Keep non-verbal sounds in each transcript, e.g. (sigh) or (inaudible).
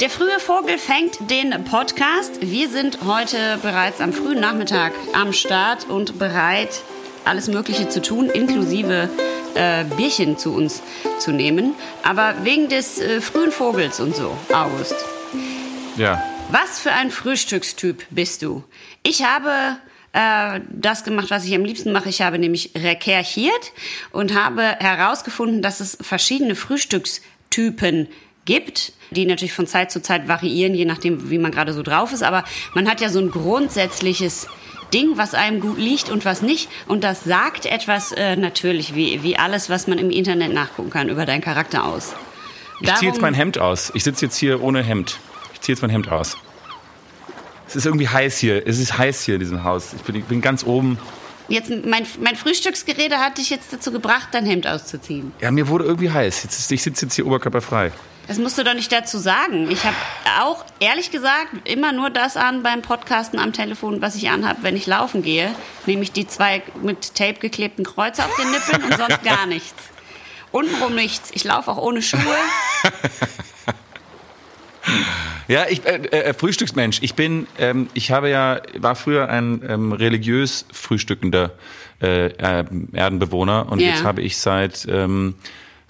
Der frühe Vogel fängt den Podcast. Wir sind heute bereits am frühen Nachmittag am Start und bereit, alles Mögliche zu tun, inklusive äh, Bierchen zu uns zu nehmen. Aber wegen des äh, frühen Vogels und so, August. Ja. Was für ein Frühstückstyp bist du? Ich habe äh, das gemacht, was ich am liebsten mache. Ich habe nämlich recherchiert und habe herausgefunden, dass es verschiedene Frühstückstypen gibt, die natürlich von Zeit zu Zeit variieren, je nachdem, wie man gerade so drauf ist. Aber man hat ja so ein grundsätzliches Ding, was einem gut liegt und was nicht. Und das sagt etwas äh, natürlich, wie, wie alles, was man im Internet nachgucken kann, über deinen Charakter aus. Ich ziehe jetzt mein Hemd aus. Ich sitze jetzt hier ohne Hemd. Ich ziehe jetzt mein Hemd aus. Es ist irgendwie heiß hier. Es ist heiß hier in diesem Haus. Ich bin, ich bin ganz oben. Jetzt, mein, mein Frühstücksgerede hat dich jetzt dazu gebracht, dein Hemd auszuziehen. Ja, mir wurde irgendwie heiß. Jetzt, ich sitze jetzt hier oberkörperfrei. Das musst du doch nicht dazu sagen. Ich habe auch, ehrlich gesagt, immer nur das an beim Podcasten am Telefon, was ich anhabe, wenn ich laufen gehe. Nämlich die zwei mit Tape geklebten Kreuze auf den Nippeln und sonst gar (laughs) nichts. Untenrum nichts. Ich laufe auch ohne Schuhe. (laughs) Ja, ich äh, äh, Frühstücksmensch. Ich bin, ähm, ich habe ja, war früher ein ähm, religiös frühstückender äh, äh, Erdenbewohner und Ja. jetzt habe ich seit ähm,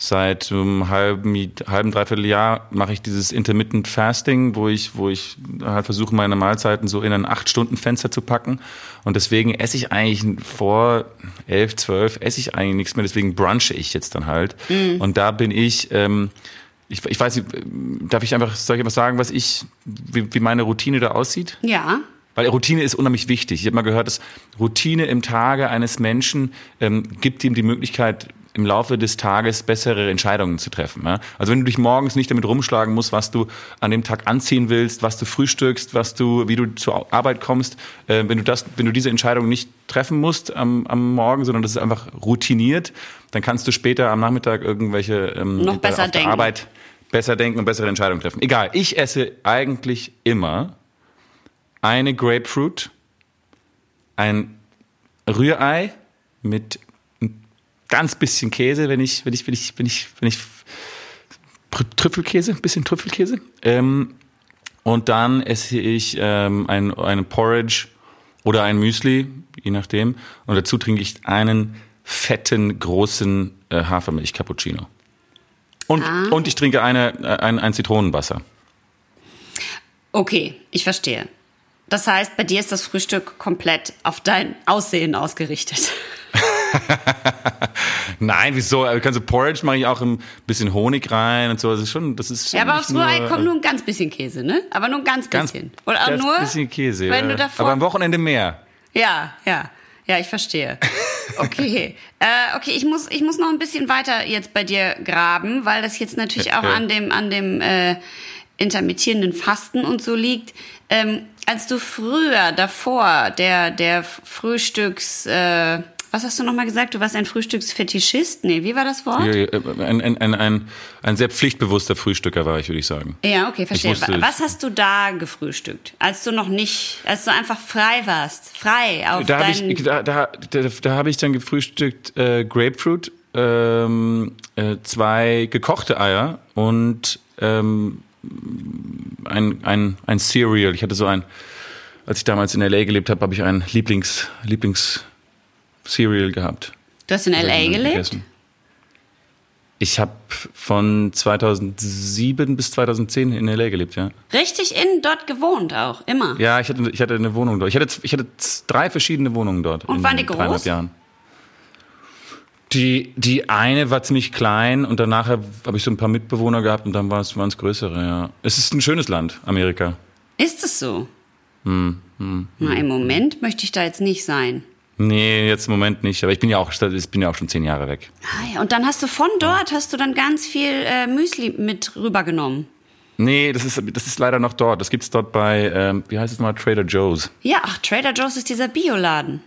seit einem halben halben dreiviertel Jahr mache ich dieses intermittent Fasting, wo ich wo ich halt versuche meine Mahlzeiten so in ein acht Stunden Fenster zu packen und deswegen esse ich eigentlich vor elf zwölf esse ich eigentlich nichts mehr, deswegen brunche ich jetzt dann halt und da bin ich ähm, ich, ich weiß nicht, darf ich einfach, soll ich etwas sagen, was ich, wie, wie meine Routine da aussieht? Ja. Weil Routine ist unheimlich wichtig. Ich habe mal gehört, dass Routine im Tage eines Menschen ähm, gibt ihm die Möglichkeit, im Laufe des Tages bessere Entscheidungen zu treffen. Ja? Also wenn du dich morgens nicht damit rumschlagen musst, was du an dem Tag anziehen willst, was du frühstückst, was du, wie du zur Arbeit kommst, äh, wenn du das, wenn du diese Entscheidung nicht treffen musst am, am Morgen, sondern das ist einfach routiniert, dann kannst du später am Nachmittag irgendwelche ähm, Noch besser auf der denken. Arbeit besser denken und bessere Entscheidungen treffen. Egal, ich esse eigentlich immer eine Grapefruit, ein Rührei mit ganz bisschen Käse, wenn ich, wenn ich, wenn ich, wenn ich, wenn ich Trü- Trüffelkäse, ein bisschen Trüffelkäse. Ähm, und dann esse ich ähm, ein, ein Porridge oder ein Müsli, je nachdem. Und dazu trinke ich einen fetten, großen äh, Hafermilch-Cappuccino. Und, und ich trinke eine, äh, ein, ein Zitronenwasser. Okay, ich verstehe. Das heißt, bei dir ist das Frühstück komplett auf dein Aussehen ausgerichtet. (laughs) Nein, wieso? Also kannst du Porridge mache ich auch ein bisschen Honig rein und so. Das ist schon, das ist schon Ja, aber aufs Rührei kommt nur ein ganz bisschen Käse, ne? Aber nur ein ganz ganz, bisschen. Oder ganz nur bisschen Käse. wenn ja. du davor aber am Wochenende mehr. Ja, ja. Ja, ich verstehe. (laughs) Okay. äh, okay, ich muss, ich muss noch ein bisschen weiter jetzt bei dir graben, weil das jetzt natürlich auch an dem, an dem äh, intermittierenden Fasten und so liegt. Ähm, als du früher davor der, der Frühstücks, äh, was hast du nochmal gesagt? Du warst ein Frühstücksfetischist? Nee, wie war das Wort? Ja, ja, Ein, ein, ein, ein, ein sehr pflichtbewusster Frühstücker war ich, würde ich sagen. Ja, okay, verstehe. wusste- Was hast du da gefrühstückt? Als du noch nicht, als du einfach frei warst, frei auf Da habe ich, da, da, da, da hab ich dann gefrühstückt äh, Grapefruit, ähm, äh, zwei gekochte Eier und ähm, ein, ein, ein Cereal. Ich hatte so ein, als ich damals in L.A. gelebt habe, habe ich ein Lieblings, Lieblings Cereal gehabt. du hast in L.A. Gegessen. gelebt? Ich habe von 2007 bis 2010 in L.A. gelebt, ja. Richtig in dort gewohnt auch, immer. Ja, ich hatte, ich hatte eine Wohnung dort. Ich hatte, ich hatte drei verschiedene Wohnungen dort. Und waren die groß? Jahren. Die, die eine war ziemlich klein und danach habe ich so ein paar Mitbewohner gehabt und dann waren es größere, ja. Es ist ein schönes Land, Amerika. Ist es so? Hm, Na, im Moment möchte ich da jetzt nicht sein. Nee, jetzt im Moment nicht, aber ich bin ja auch, ich bin ja auch schon zehn Jahre weg. Ah, ja. Und dann hast du von dort, hast du dann ganz viel äh, Müsli mit rübergenommen. Nee, das ist, das ist leider noch dort. Das gibt's dort bei, ähm, wie heißt es mal, Trader Joe's. Ja, ach, Trader Joe's ist dieser Bioladen.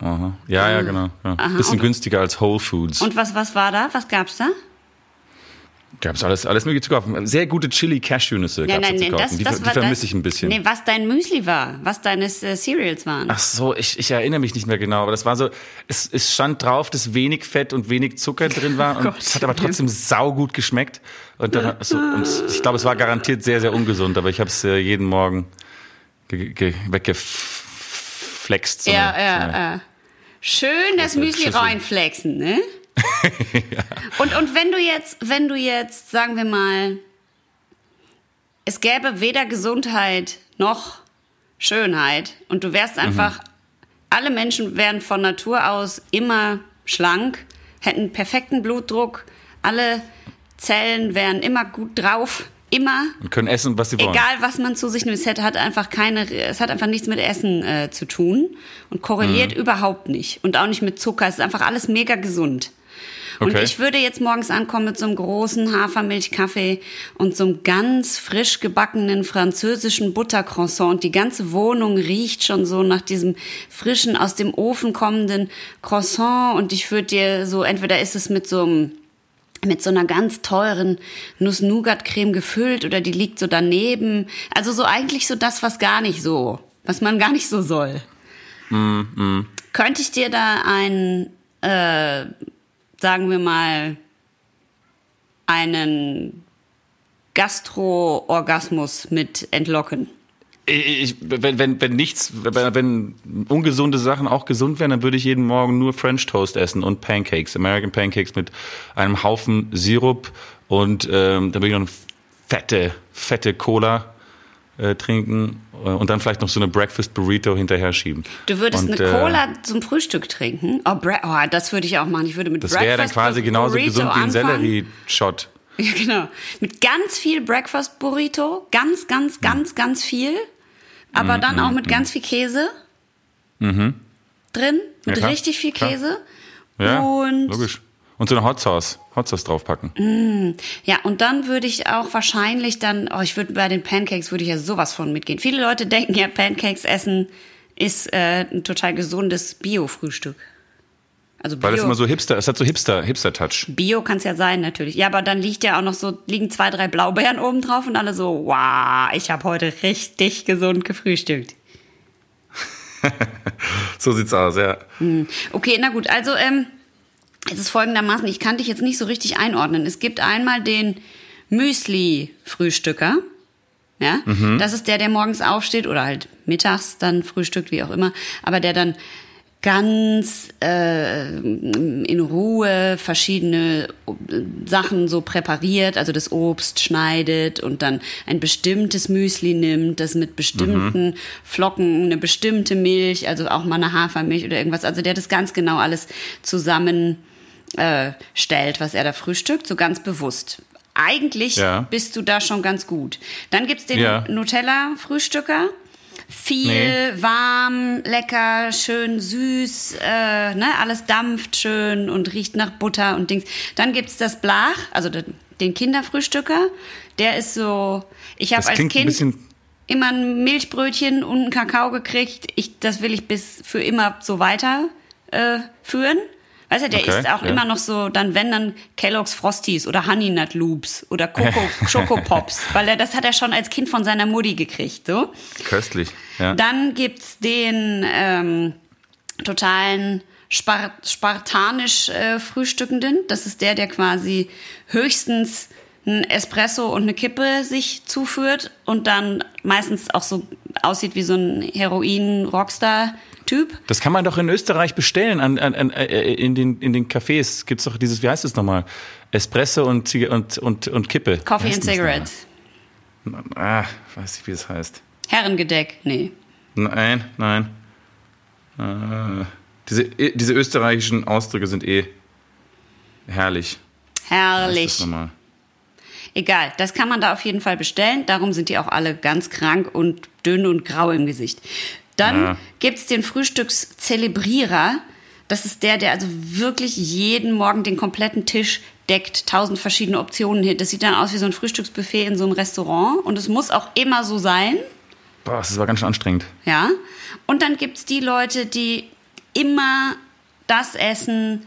Aha. Ja, ja, genau. Ja. Aha, Bisschen günstiger als Whole Foods. Und was, was war da? Was gab's da? Gab's alles, alles mögliche zu kaufen. Sehr gute Chili-Cashew-Nüsse Ja, gab's nein, da zu nein, kaufen. das, die das die vermisse ich ein bisschen. Nee, was dein Müsli war, was deine äh, Cereals waren. Ach so, ich, ich erinnere mich nicht mehr genau, aber das war so, es, es stand drauf, dass wenig Fett und wenig Zucker drin war (laughs) und Gott. es hat aber trotzdem saugut geschmeckt. Und, dann, so, und ich glaube, es war garantiert sehr, sehr ungesund, aber ich habe es äh, jeden Morgen ge, ge, weggeflext. So ja, eine- so ja, ja. Schön das Müsli reinflexen, ne? (laughs) und, und wenn du jetzt, wenn du jetzt, sagen wir mal, es gäbe weder Gesundheit noch Schönheit und du wärst einfach, alle Menschen wären von Natur aus immer schlank, hätten perfekten Blutdruck, alle Zellen wären immer gut drauf, immer. Und können essen, was sie wollen. Egal, was man zu sich nimmt, es hat, hat einfach keine, es hat einfach nichts mit Essen äh, zu tun und korreliert Mhm. überhaupt nicht und auch nicht mit Zucker. Es ist einfach alles mega gesund. Und Okay. ich würde jetzt morgens ankommen mit so einem großen Hafermilchkaffee und so einem ganz frisch gebackenen französischen Buttercroissant. Und die ganze Wohnung riecht schon so nach diesem frischen, aus dem Ofen kommenden Croissant. Und ich würde dir so, entweder ist es mit so einem mit so einer ganz teuren Nuss-Nougat-Creme gefüllt oder die liegt so daneben. Also so eigentlich so das, was gar nicht so, was man gar nicht so soll. Könnte ich dir da ein, äh, sagen wir mal, einen Gastro-Orgasmus mit entlocken? Ich, wenn, wenn, wenn nichts, wenn, wenn ungesunde Sachen auch gesund wären, dann würde ich jeden Morgen nur French Toast essen und Pancakes, American Pancakes mit einem Haufen Sirup und ähm, dann würde ich noch eine fette, fette Cola äh, trinken äh, und dann vielleicht noch so eine Breakfast Burrito hinterher schieben. Du würdest und, eine äh, Cola zum Frühstück trinken? Oh, oh das würde ich auch machen. Ich würde mit Das wäre dann Breakfast quasi genauso Burrito gesund wie ein. Sellerie-Shot. (laughs) Ja, genau. Mit ganz viel Breakfast Burrito. Ganz, ganz, ganz, ganz viel. Aber dann auch mit ganz viel Käse. Drin. Mit Ja, richtig viel. Käse. Ja, Und- logisch. Und so eine Hot Sauce, Hot Sauce draufpacken. Ja, und dann würde ich auch wahrscheinlich dann, oh, ich würde bei den Pancakes würde ich ja sowas von mitgehen. Viele Leute (laughs) denken ja, Pancakes essen ist äh, ein total gesundes Bio-Frühstück. Also Weil das Bio. immer so Hipster, es hat so Hipster, Hipster-Touch. Bio kann es ja sein, natürlich. Ja, aber dann liegt ja auch noch so, liegen zwei, drei Blaubeeren oben drauf und alle so, wow, ich habe heute richtig gesund gefrühstückt. (laughs) So sieht's aus, ja. Okay, na gut, also ähm, es ist folgendermaßen, ich kann dich jetzt nicht so richtig einordnen. Es gibt einmal den Müsli-Frühstücker. Ja, das ist der, der morgens aufsteht oder halt mittags dann frühstückt, wie auch immer, aber der dann ganz äh, in Ruhe verschiedene Sachen so präpariert, also das Obst schneidet und dann ein bestimmtes Müsli nimmt, das mit bestimmten Flocken, eine bestimmte Milch, also auch mal eine Hafermilch oder irgendwas, also der das ganz genau alles zusammen äh, stellt, was er da frühstückt, so ganz bewusst. Eigentlich Ja. bist du da schon ganz gut. Dann gibt's den Ja. Nutella-Frühstücker. Viel, Nee. warm, lecker, schön süß, äh, ne, alles dampft schön und riecht nach Butter und Dings. Dann gibt's das Blach, also den, Kinderfrühstücker. Der ist so, ich habe als Kind immer ein Milchbrötchen und einen Kakao gekriegt. Ich, das will ich bis für immer so weiter äh, führen. Weißt du, der Okay, isst auch ja. immer noch so, dann wenn dann Kellogg's Frosties oder Honey Nut Loops oder Coco, (laughs) Choco Pops, weil er das hat er schon als Kind von seiner Mutti gekriegt, so. köstlich. Ja. Dann gibt's den ähm, totalen Spar spartanisch äh, Frühstückenden. Das ist der, der quasi höchstens ein Espresso und eine Kippe sich zuführt und dann meistens auch so aussieht wie so ein Heroin-Rockstar-Typ. Das kann man doch in Österreich bestellen. An, an, an, äh, in, den, in den Cafés gibt's doch dieses, wie heißt es nochmal? Espresso und, und, und, und Kippe. Coffee and Cigarettes. Ah, weiß nicht, wie es heißt. Herrengedeck, nee. Nein, nein. Äh, diese, diese österreichischen Ausdrücke sind eh herrlich. Herrlich. Egal, das kann man da auf jeden Fall bestellen. Darum sind die auch alle ganz krank und dünn und grau im Gesicht. Dann Ja. gibt's den Frühstückszelebrierer. Das ist der, der also wirklich jeden Morgen den kompletten Tisch deckt, tausend verschiedene Optionen hier. Das sieht dann aus wie so ein Frühstücksbuffet in so einem Restaurant. Und es muss auch immer so sein. Boah, das war ganz schön anstrengend. Ja. Und dann gibt's die Leute, die immer das essen,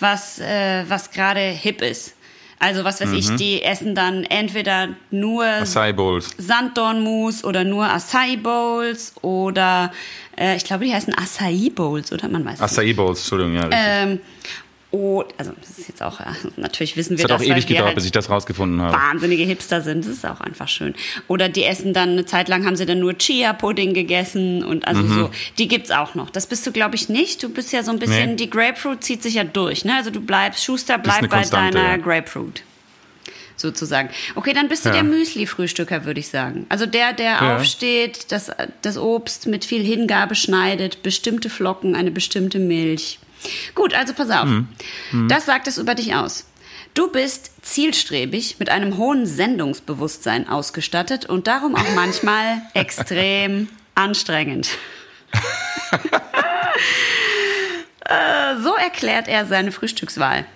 was, äh, was gerade hip ist. Also was weiß ich, die essen dann entweder nur Acai Bowls. Sanddornmus oder nur Acai Bowls oder äh, ich glaube, die heißen Acai Bowls, oder? Man weiß es nicht. Acai Bowls, Entschuldigung, ja. richtig. Ähm, oh, also das ist jetzt auch, natürlich wissen wir Es hat auch das, ewig weil wir gedauert, halt bis ich das rausgefunden habe. wahnsinnige Hipster sind. Das ist auch einfach schön. Oder die essen dann, eine Zeit lang haben sie dann nur Chia-Pudding gegessen und also Mhm. so. Die gibt's auch noch. Das bist du, glaube ich, nicht. Du bist ja so ein bisschen, Nee. die Grapefruit zieht sich ja durch, ne? Also du bleibst, Schuster bleibt eine bei deiner ja. Grapefruit. Sozusagen. Okay, dann bist du Ja. der Müsli-Frühstücker, würde ich sagen. Also der, der Ja. aufsteht, das, das Obst mit viel Hingabe schneidet, bestimmte Flocken, eine bestimmte Milch. Gut, also pass auf. Mhm. Das sagt es über dich aus. Du bist zielstrebig, mit einem hohen Sendungsbewusstsein ausgestattet und darum auch manchmal (laughs) extrem anstrengend. (laughs) Äh, so erklärt er seine Frühstückswahl.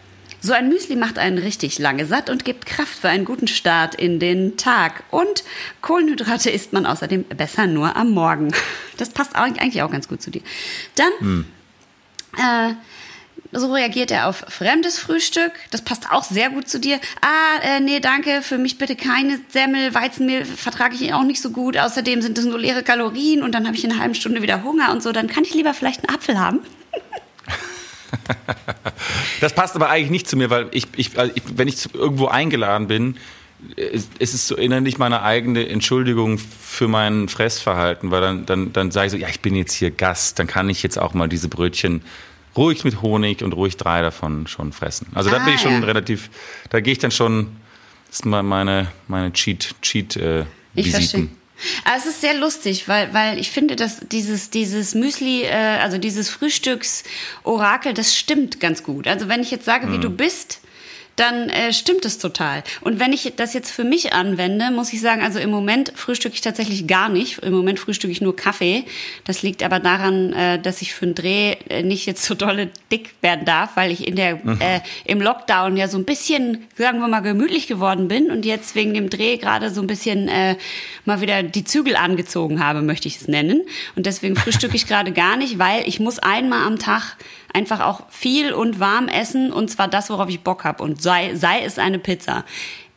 So ein Müsli macht einen richtig lange satt und gibt Kraft für einen guten Start in den Tag. Und Kohlenhydrate isst man außerdem besser nur am Morgen. Das passt eigentlich auch ganz gut zu dir. Dann äh, so reagiert er auf fremdes Frühstück. Das passt auch sehr gut zu dir. Ah, äh, nee, danke, für mich bitte keine Semmel, Weizenmehl vertrage ich auch nicht so gut. Außerdem sind das nur leere Kalorien und dann habe ich in einer halben Stunde wieder Hunger und so. Dann kann ich lieber vielleicht einen Apfel haben. (laughs) Das passt aber eigentlich nicht zu mir, weil ich, ich, also ich wenn ich irgendwo eingeladen bin, ist ist es so innerlich meine eigene Entschuldigung für mein Fressverhalten, weil dann, dann, dann sage ich so, ja, ich bin jetzt hier Gast, dann kann ich jetzt auch mal diese Brötchen ruhig mit Honig und ruhig drei davon schon fressen. Also da Ah, bin ich schon ja. relativ, da gehe ich dann schon, das ist mal meine, meine Cheat, Cheat, äh, Ich verstehe. Aber es ist sehr lustig, weil, weil ich finde, dass dieses, dieses Müsli, äh, also dieses Frühstücksorakel, das stimmt ganz gut. Also wenn ich jetzt sage, wie du bist, dann äh, stimmt es total. Und wenn ich das jetzt für mich anwende, muss ich sagen, also im Moment frühstücke ich tatsächlich gar nicht. Im Moment frühstücke ich nur Kaffee. Das liegt aber daran, äh, dass ich für einen Dreh äh, nicht jetzt so dolle dick werden darf, weil ich in der, äh, im Lockdown ja so ein bisschen, sagen wir mal, gemütlich geworden bin und jetzt wegen dem Dreh gerade so ein bisschen äh, mal wieder die Zügel angezogen habe, möchte ich es nennen. Und deswegen frühstücke ich (laughs) gerade gar nicht, weil ich muss einmal am Tag einfach auch viel und warm essen und zwar das, worauf ich Bock habe und sei, sei es eine Pizza.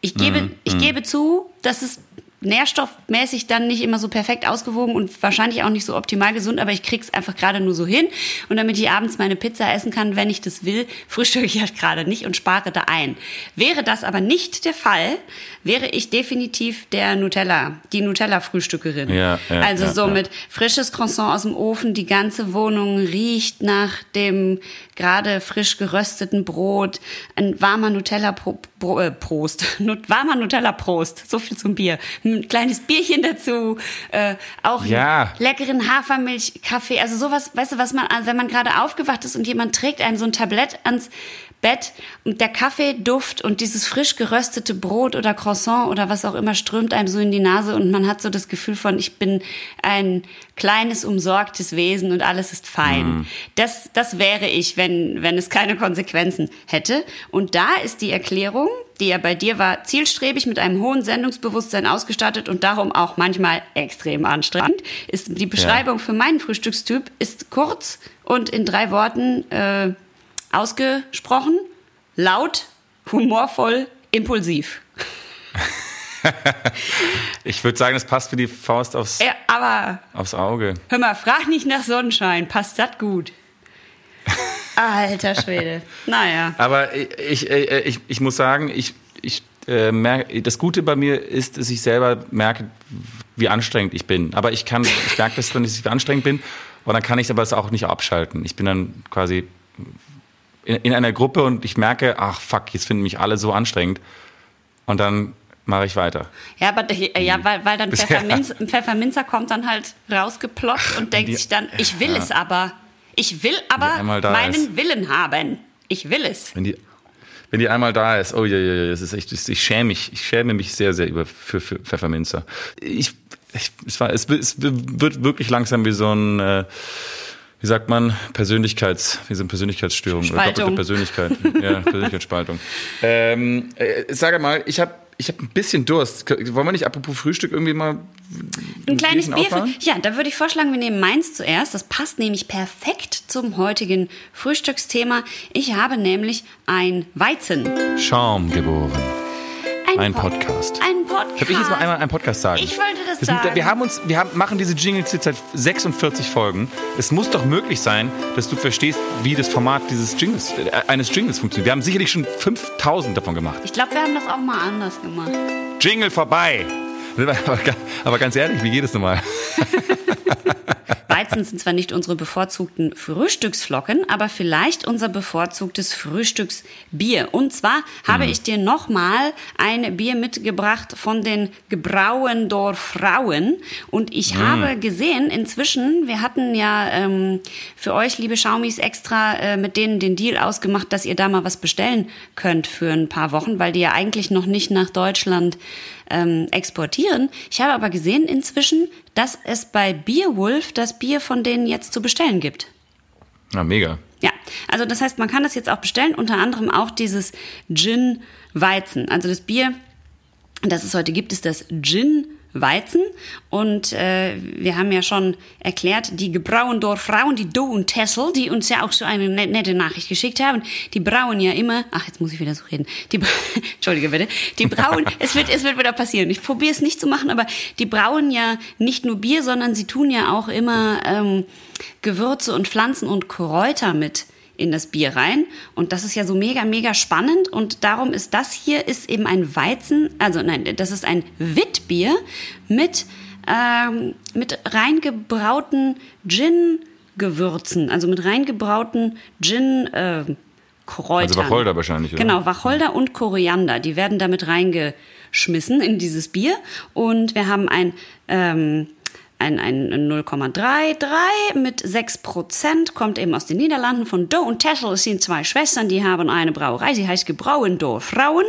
Ich gebe, ich gebe zu, dass es nährstoffmäßig dann nicht immer so perfekt ausgewogen und wahrscheinlich auch nicht so optimal gesund, aber ich krieg's einfach gerade nur so hin. Und damit ich abends meine Pizza essen kann, wenn ich das will, (laughs) frühstücke ich halt gerade nicht und spare da ein. Wäre das aber nicht der Fall, wäre ich definitiv der Nutella, die Nutella-Frühstückerin. Ja, ja, also ja, so mit frisches Croissant aus dem Ofen, die ganze Wohnung riecht nach dem gerade frisch gerösteten Brot, ein warmer Nutella Pro, Bro, äh, Prost, (laughs) Nut, warmer Nutella Prost, so viel zum Bier, ein kleines Bierchen dazu, äh, auch Ja. leckeren Hafermilchkaffee, also sowas, weißt du, was man, wenn man gerade aufgewacht ist und jemand trägt einem so ein Tablett ans Bett und der Kaffeeduft und dieses frisch geröstete Brot oder Croissant oder was auch immer strömt einem so in die Nase und man hat so das Gefühl von, ich bin ein kleines, umsorgtes Wesen und alles ist fein. Das, das wäre ich, wenn, wenn es keine Konsequenzen hätte. Und da ist die Erklärung, die ja bei dir war, zielstrebig mit einem hohen Sendungsbewusstsein ausgestattet und darum auch manchmal extrem anstrengend, ist die Beschreibung für meinen Frühstückstyp ist kurz und in drei Worten äh, ausgesprochen, laut, humorvoll, impulsiv. (laughs) Ich würde sagen, das passt wie die Faust aufs, Ja, aber aufs Auge. hör mal, frag nicht nach Sonnenschein, passt das gut? (laughs) Alter Schwede. Naja. Aber ich, ich, ich, ich muss sagen, ich, ich äh, merke, das Gute bei mir ist, dass ich selber merke, wie anstrengend ich bin. Aber ich kann, ich merke das dann, dass ich anstrengend bin. Und dann kann ich aber es auch nicht abschalten. Ich bin dann quasi in, in einer Gruppe und ich merke, ach fuck, jetzt finden mich alle so anstrengend. Und dann mache ich weiter. Ja, aber äh, ja, weil, weil dann. (laughs) Pfefferminz, Pfefferminzer kommt dann halt rausgeploppt und denkt Die- sich dann, ich will Ja. es aber. Ich will aber meinen ist. Willen haben. Ich will es. Wenn die, wenn die einmal da ist, oh ja, ja, ja, das ist echt, ich schäme mich, ich schäme mich sehr, sehr über für, für Pfefferminzer. Ich, ich es, war, es, es wird wirklich langsam wie so ein, äh, wie sagt man, Persönlichkeits, wie so eine Persönlichkeitsstörung Spaltung. oder doppelte Persönlichkeit, ja, Persönlichkeitsspaltung. (laughs) Ähm, äh, sage mal, ich habe ich hab ein bisschen Durst. Wollen wir nicht apropos Frühstück irgendwie mal ein kleines Bierchen Bier. Für, aufmachen? ja, da würde ich vorschlagen, wir nehmen meins zuerst. Das passt nämlich perfekt zum heutigen Frühstücksthema. Ich habe nämlich ein Weizen. Schaum geboren. Ein Pod- Podcast. Ein Podcast. Darf ich jetzt mal einmal einen Podcast sagen? Ich wollte das wir sind, sagen. Wir haben uns, wir haben, machen diese Jingles jetzt seit 46 Folgen. Es muss doch möglich sein, dass du verstehst, wie das Format dieses Jingles, äh, eines Jingles funktioniert. Wir haben sicherlich schon 5000 davon gemacht. Ich glaube, wir haben das auch mal anders gemacht. Jingle vorbei! (laughs) Aber, aber ganz ehrlich, wie geht es nochmal? (laughs) (laughs) Weizen sind zwar nicht unsere bevorzugten Frühstücksflocken, aber vielleicht unser bevorzugtes Frühstücksbier. Und zwar habe ich dir nochmal ein Bier mitgebracht von den Gebrauendorf Frauen. Und ich habe gesehen, inzwischen, wir hatten ja ähm, für euch, liebe Schaumis, extra äh, mit denen den Deal ausgemacht, dass ihr da mal was bestellen könnt für ein paar Wochen, weil die ja eigentlich noch nicht nach Deutschland ähm, exportieren. Ich habe aber gesehen inzwischen, dass es bei Beerwolf das Bier von denen jetzt zu bestellen gibt. Na, mega. Ja, also das heißt, man kann das jetzt auch bestellen, unter anderem auch dieses Gin Weizen. Also das Bier, das es heute gibt, ist das Gin Weizen. Und äh, wir haben ja schon erklärt, die Gebrauendorf Frauen, die Do und Tessel, die uns ja auch so eine net- nette Nachricht geschickt haben, die brauen ja immer, ach, jetzt muss ich wieder so reden, die, (laughs) Entschuldige bitte, die brauen, (laughs) es wird, es wird wieder passieren. Ich probiere es nicht zu machen, aber die brauen ja nicht nur Bier, sondern sie tun ja auch immer ähm, Gewürze und Pflanzen und Kräuter mit in das Bier rein. Und das ist ja so mega, mega spannend. Und darum ist das hier ist eben ein Weizen, also nein, das ist ein Witbier mit, ähm, mit reingebrauten Gin-Gewürzen, also mit reingebrauten Gin- äh, Kräutern. Also Wacholder wahrscheinlich, oder? Genau, Wacholder und Koriander. Die werden damit reingeschmissen in dieses Bier. Und wir haben ein, ähm, ein, ein 0,33 mit 6%, kommt eben aus den Niederlanden von Doe und Tessel. Es sind zwei Schwestern, die haben eine Brauerei, sie heißt Gebrauendorf Frauen.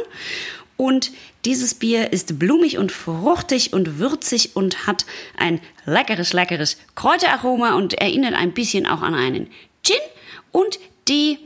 Und dieses Bier ist blumig und fruchtig und würzig und hat ein leckeres, leckeres Kräuteraroma und erinnert ein bisschen auch an einen Gin. Und die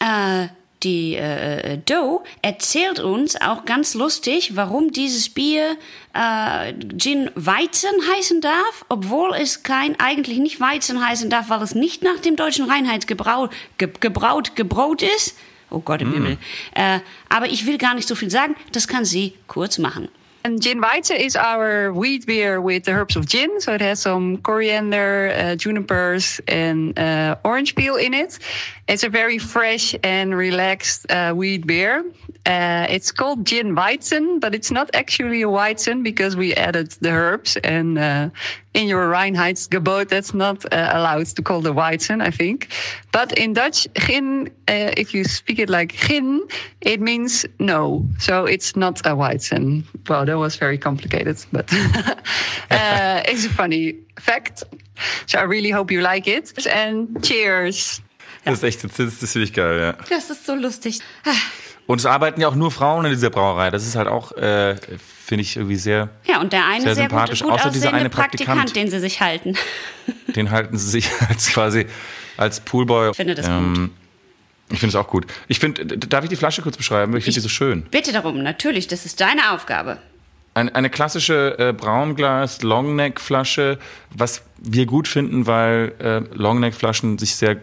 äh, die äh, äh, Doe erzählt uns auch ganz lustig, warum dieses Bier äh, Gin Weizen heißen darf, obwohl es kein eigentlich nicht Weizen heißen darf, weil es nicht nach dem deutschen Reinheitsgebrau ge, gebraut gebraut ist. Oh Gott im Himmel. Äh, aber ich will gar nicht so viel sagen. Das kann sie kurz machen. And gin Weizen is our wheat beer with the herbs of gin. So it has some coriander, uh, junipers, and uh, orange peel in it. It's a very fresh and relaxed uh, wheat beer. Uh, it's called gin Weizen, but it's not actually a Weizen because we added the herbs. And uh, in your Reinheitsgebot, that's not uh, allowed to call the Weizen, I think. But in Dutch, gin, uh, if you speak it like gin, it means no. So it's not a Weizen. Well, that was very complicated, but (laughs) uh, it's a funny fact. So I really hope you like it. And cheers. Das ist echt, das, ist- das finde ich geil, ja. Das ist so lustig. Ah, Und es arbeiten ja auch nur Frauen in dieser Brauerei. Das ist halt auch, äh, finde ich irgendwie sehr, Ja, und der eine Sehr sehr, sympathisch, gut, gut außer dieser eine Praktikant, Praktikant. den sie sich halten. (laughs) den halten sie sich (laughs) als quasi als Poolboy. Ich finde das ähm, Ich finde es auch gut. Ich finde, darf ich die Flasche kurz beschreiben? Ich finde die so schön. Bitte darum, natürlich, das ist deine Aufgabe. Ein, eine klassische äh, Braunglas Longneck-Flasche, was wir gut finden, weil äh, Longneck-Flaschen sich sehr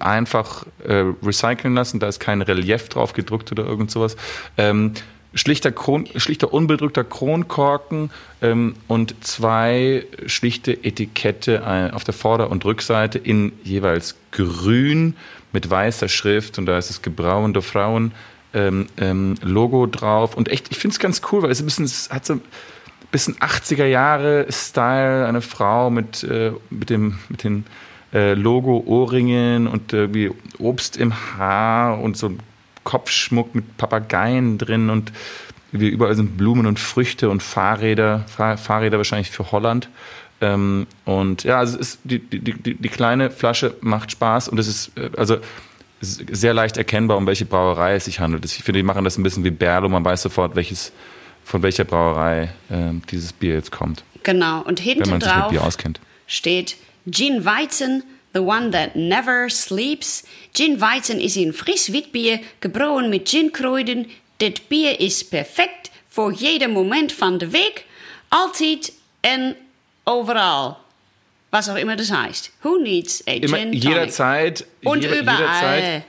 einfach äh, recyceln lassen. Da ist kein Relief drauf gedruckt oder irgend sowas. Ähm, schlichter, Kron, schlichter unbedrückter Kronkorken ähm, und zwei schlichte Etikette äh, auf der Vorder- und Rückseite in jeweils grün mit weißer Schrift und da ist das Gebrauende Frauen ähm, ähm, Logo drauf. Und echt, ich finde es ganz cool, weil es ein bisschen, es hat so ein bisschen 80er Jahre Style, eine Frau mit, äh, mit dem, mit den äh, Logo Ohrringen und irgendwie Obst im Haar und so ein Kopfschmuck mit Papageien drin und wie überall sind Blumen und Früchte und Fahrräder, Fahr Fahrräder wahrscheinlich für Holland. Ähm, und ja, also es ist, die, die, die, die kleine Flasche macht Spaß und es ist äh, also sehr leicht erkennbar, um welche Brauerei es sich handelt. Ich finde, die machen das ein bisschen wie Berlo, man weiß sofort, welches, von welcher Brauerei ähm, dieses Bier jetzt kommt, Genau. Und hinten drauf steht Gin Weizen, the one that never sleeps. Gin Weizen ist ein frisch Witbier, gebrochen mit Ginkräutern. Das Bier ist perfekt voor jeder Moment van de week, altijd en overal. Was auch immer das heißt. Who needs a Immer, gin tonic? jederzeit, Und jeder, überall. jederzeit,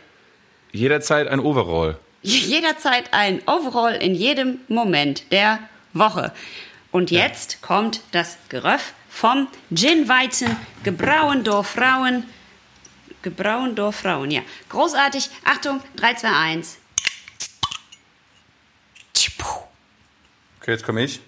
jederzeit ein Overall. (laughs) Jederzeit ein Overall in jedem Moment der Woche. Und jetzt kommt das Geröff vom Gin-Weizen, gebrauen durch Frauen. Gebrauen durch Frauen, ja. Großartig. Achtung, 3, 2, 1. Okay, jetzt komme ich.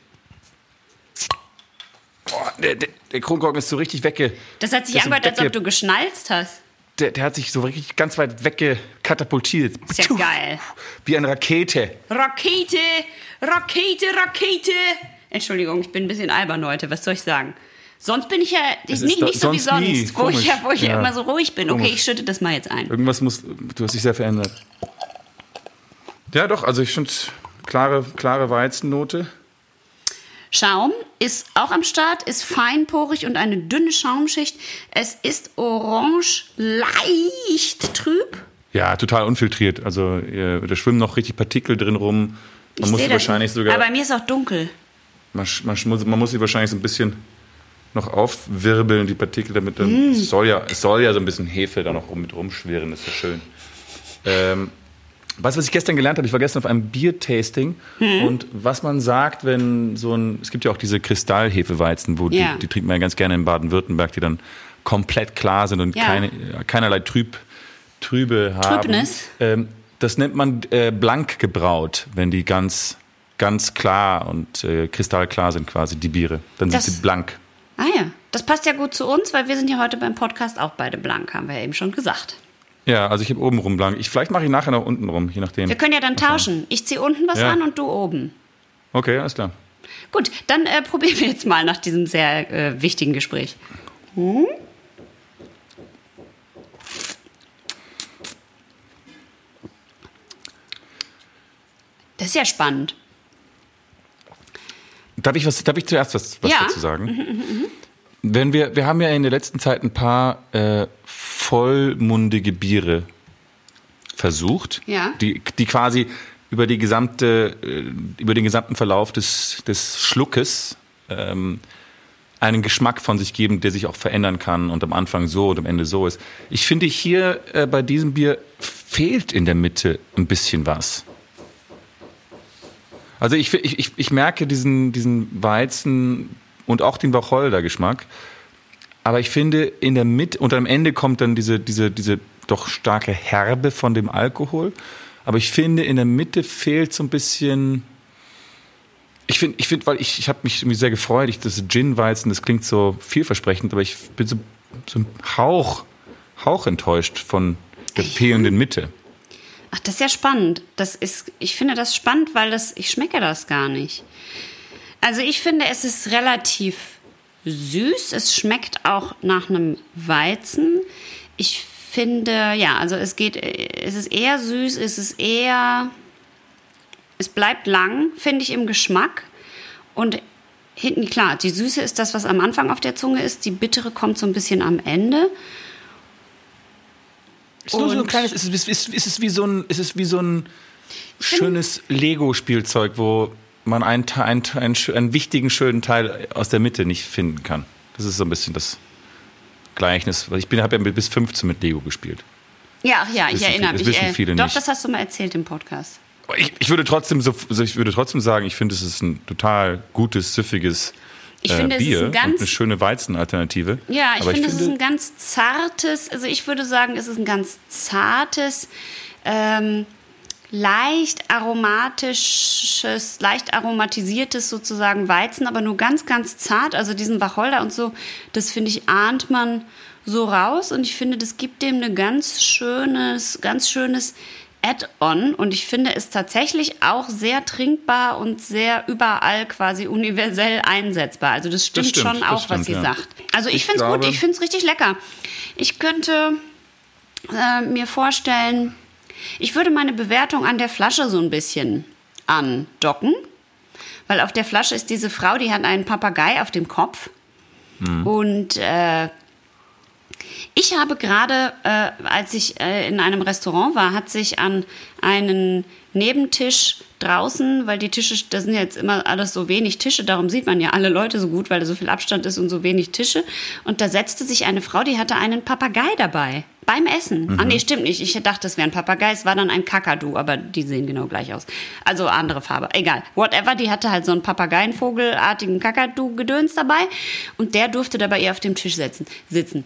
Boah, der, der, der Kronkorken ist so richtig wegge... Das hat sich angehört, als ob du geschnalzt hast. Der, der hat sich so richtig ganz weit weggekatapultiert. Ist ja geil. Wie eine Rakete. Rakete, Rakete, Rakete. Entschuldigung, ich bin ein bisschen albern heute, was soll ich sagen? Sonst bin ich ja Es nicht, nicht so wie sonst nie. wo ich, ja, wo ich ja immer so ruhig bin. Okay, Komisch. ich schütte das mal jetzt ein. Irgendwas muss... Du hast dich sehr verändert. Ja, doch, also ich finde klare, klare Weizennote. Schaum ist auch am Start, ist feinporig und eine dünne Schaumschicht. Es ist orange, leicht trüb. Ja, total unfiltriert. Also äh, da schwimmen noch richtig Partikel drin rum. Ich Man muss seh sie wahrscheinlich nicht. sogar... Aber bei mir ist auch dunkel. Man, man, muss- man muss sie wahrscheinlich so ein bisschen noch aufwirbeln, die Partikel, damit dann. Es, soll ja, es soll ja so ein bisschen Hefe da noch mit rumschwirren, ist ja schön. Ähm, weißt du, was ich gestern gelernt habe? Ich war gestern auf einem Biertasting und was man sagt, wenn so ein. Es gibt ja auch diese Kristallhefeweizen, wo Ja. die, die trinkt man ja ganz gerne in Baden-Württemberg, die dann komplett klar sind und Ja. keine, keinerlei Trüb, Trübe haben. Trübnis. Ähm, das nennt man äh, blank gebraut, wenn die ganz, ganz klar und äh, kristallklar sind quasi, die Biere. Dann Das- sind sie blank. Ah ja, das passt ja gut zu uns, weil wir sind ja heute beim Podcast auch beide blank, haben wir ja eben schon gesagt. Ja, also ich habe oben rum blank. Ich, vielleicht mache ich nachher noch unten rum, je nachdem. Wir können ja dann tauschen. Ich ziehe unten was Ja. an und du oben. Okay, alles klar. Gut, dann äh, (laughs) probieren wir jetzt mal nach diesem sehr äh, wichtigen Gespräch. Das ist ja spannend. Darf ich, was, darf ich zuerst was, was Ja. dazu sagen? Wenn wir, wir haben ja in der letzten Zeit ein paar äh, vollmundige Biere versucht, Ja. die, die quasi über, die gesamte, äh, über den gesamten Verlauf des, des Schluckes ähm, einen Geschmack von sich geben, der sich auch verändern kann und am Anfang so und am Ende so ist. Ich finde, hier äh, bei diesem Bier fehlt in der Mitte ein bisschen was. Also ich, ich, ich, ich merke diesen, diesen Weizen und auch den Wacholder-Geschmack. Aber ich finde, in der Mitte und am Ende kommt dann diese, diese, diese doch starke Herbe von dem Alkohol. Aber ich finde, in der Mitte fehlt so ein bisschen. Ich finde, ich finde, weil ich, ich habe mich irgendwie sehr gefreut. Ich, das Gin-Weizen, das klingt so vielversprechend, aber ich bin so, so ein Hauch, Hauch enttäuscht von der fehlenden Mitte. Ach, das ist ja spannend. Das ist, ich finde das spannend, weil das, ich schmecke das gar nicht. Also ich finde, es ist relativ süß. Es schmeckt auch nach einem Weizen. Ich finde, ja, also es geht, es ist eher süß, es ist eher, es bleibt lang, finde ich, im Geschmack. Und hinten, klar, die Süße ist das, was am Anfang auf der Zunge ist. Die Bittere kommt so ein bisschen am Ende. Ist nur so ein kleines, ist, es- ist, ist es wie so ein, ist es wie so ein schönes Lego-Spielzeug, wo man einen, einen, einen, einen wichtigen, schönen Teil aus der Mitte nicht finden kann. Das ist so ein bisschen das Gleichnis. Ich habe ja bis 15 mit Lego gespielt. Ja, ja, ich erinnere viele- mich. äh, viele doch, nicht. das hast du mal erzählt im Podcast. Ich, ich würde trotzdem so, ich würde trotzdem sagen, ich finde, es ist ein total gutes, süffiges Ich äh, finde, es ist Bier ein ganz- eine schöne Weizenalternative. Ja, ich Aber finde, es ist ein ganz zartes, also ich würde sagen, es ist ein ganz zartes, ähm, leicht aromatisches, leicht aromatisiertes sozusagen Weizen, aber nur ganz, ganz zart. Also diesen Wacholder und so, das finde ich, ahnt man so raus und ich finde, das gibt dem eine ganz schönes, ganz schönes Add-on und ich finde es tatsächlich auch sehr trinkbar und sehr überall quasi universell einsetzbar. Also das stimmt, stimmt, schon das auch, stimmt, was sie ja. sagt. Also ich, Ich finde es gut, ich finde es richtig lecker. Ich könnte äh, mir vorstellen, ich würde meine Bewertung an der Flasche so ein bisschen andocken, weil auf der Flasche ist diese Frau, die hat einen Papagei auf dem Kopf Hm. und äh, Ich habe gerade, äh, als ich äh, in einem Restaurant war, hat sich an einen Nebentisch draußen, weil die Tische, das sind jetzt immer alles so wenig Tische, darum sieht man ja alle Leute so gut, weil da so viel Abstand ist und so wenig Tische. Und da setzte sich eine Frau, die hatte einen Papagei dabei. Beim Essen. Mhm. Ah, nee, stimmt nicht. Ich dachte, es wäre ein Papagei. Es war dann ein Kakadu, aber die sehen genau gleich aus. Also andere Farbe. Egal. Whatever. Die hatte halt so einen Papageienvogelartigen Kakadu-Gedöns dabei. Und der durfte dabei ihr auf dem Tisch setzen, sitzen.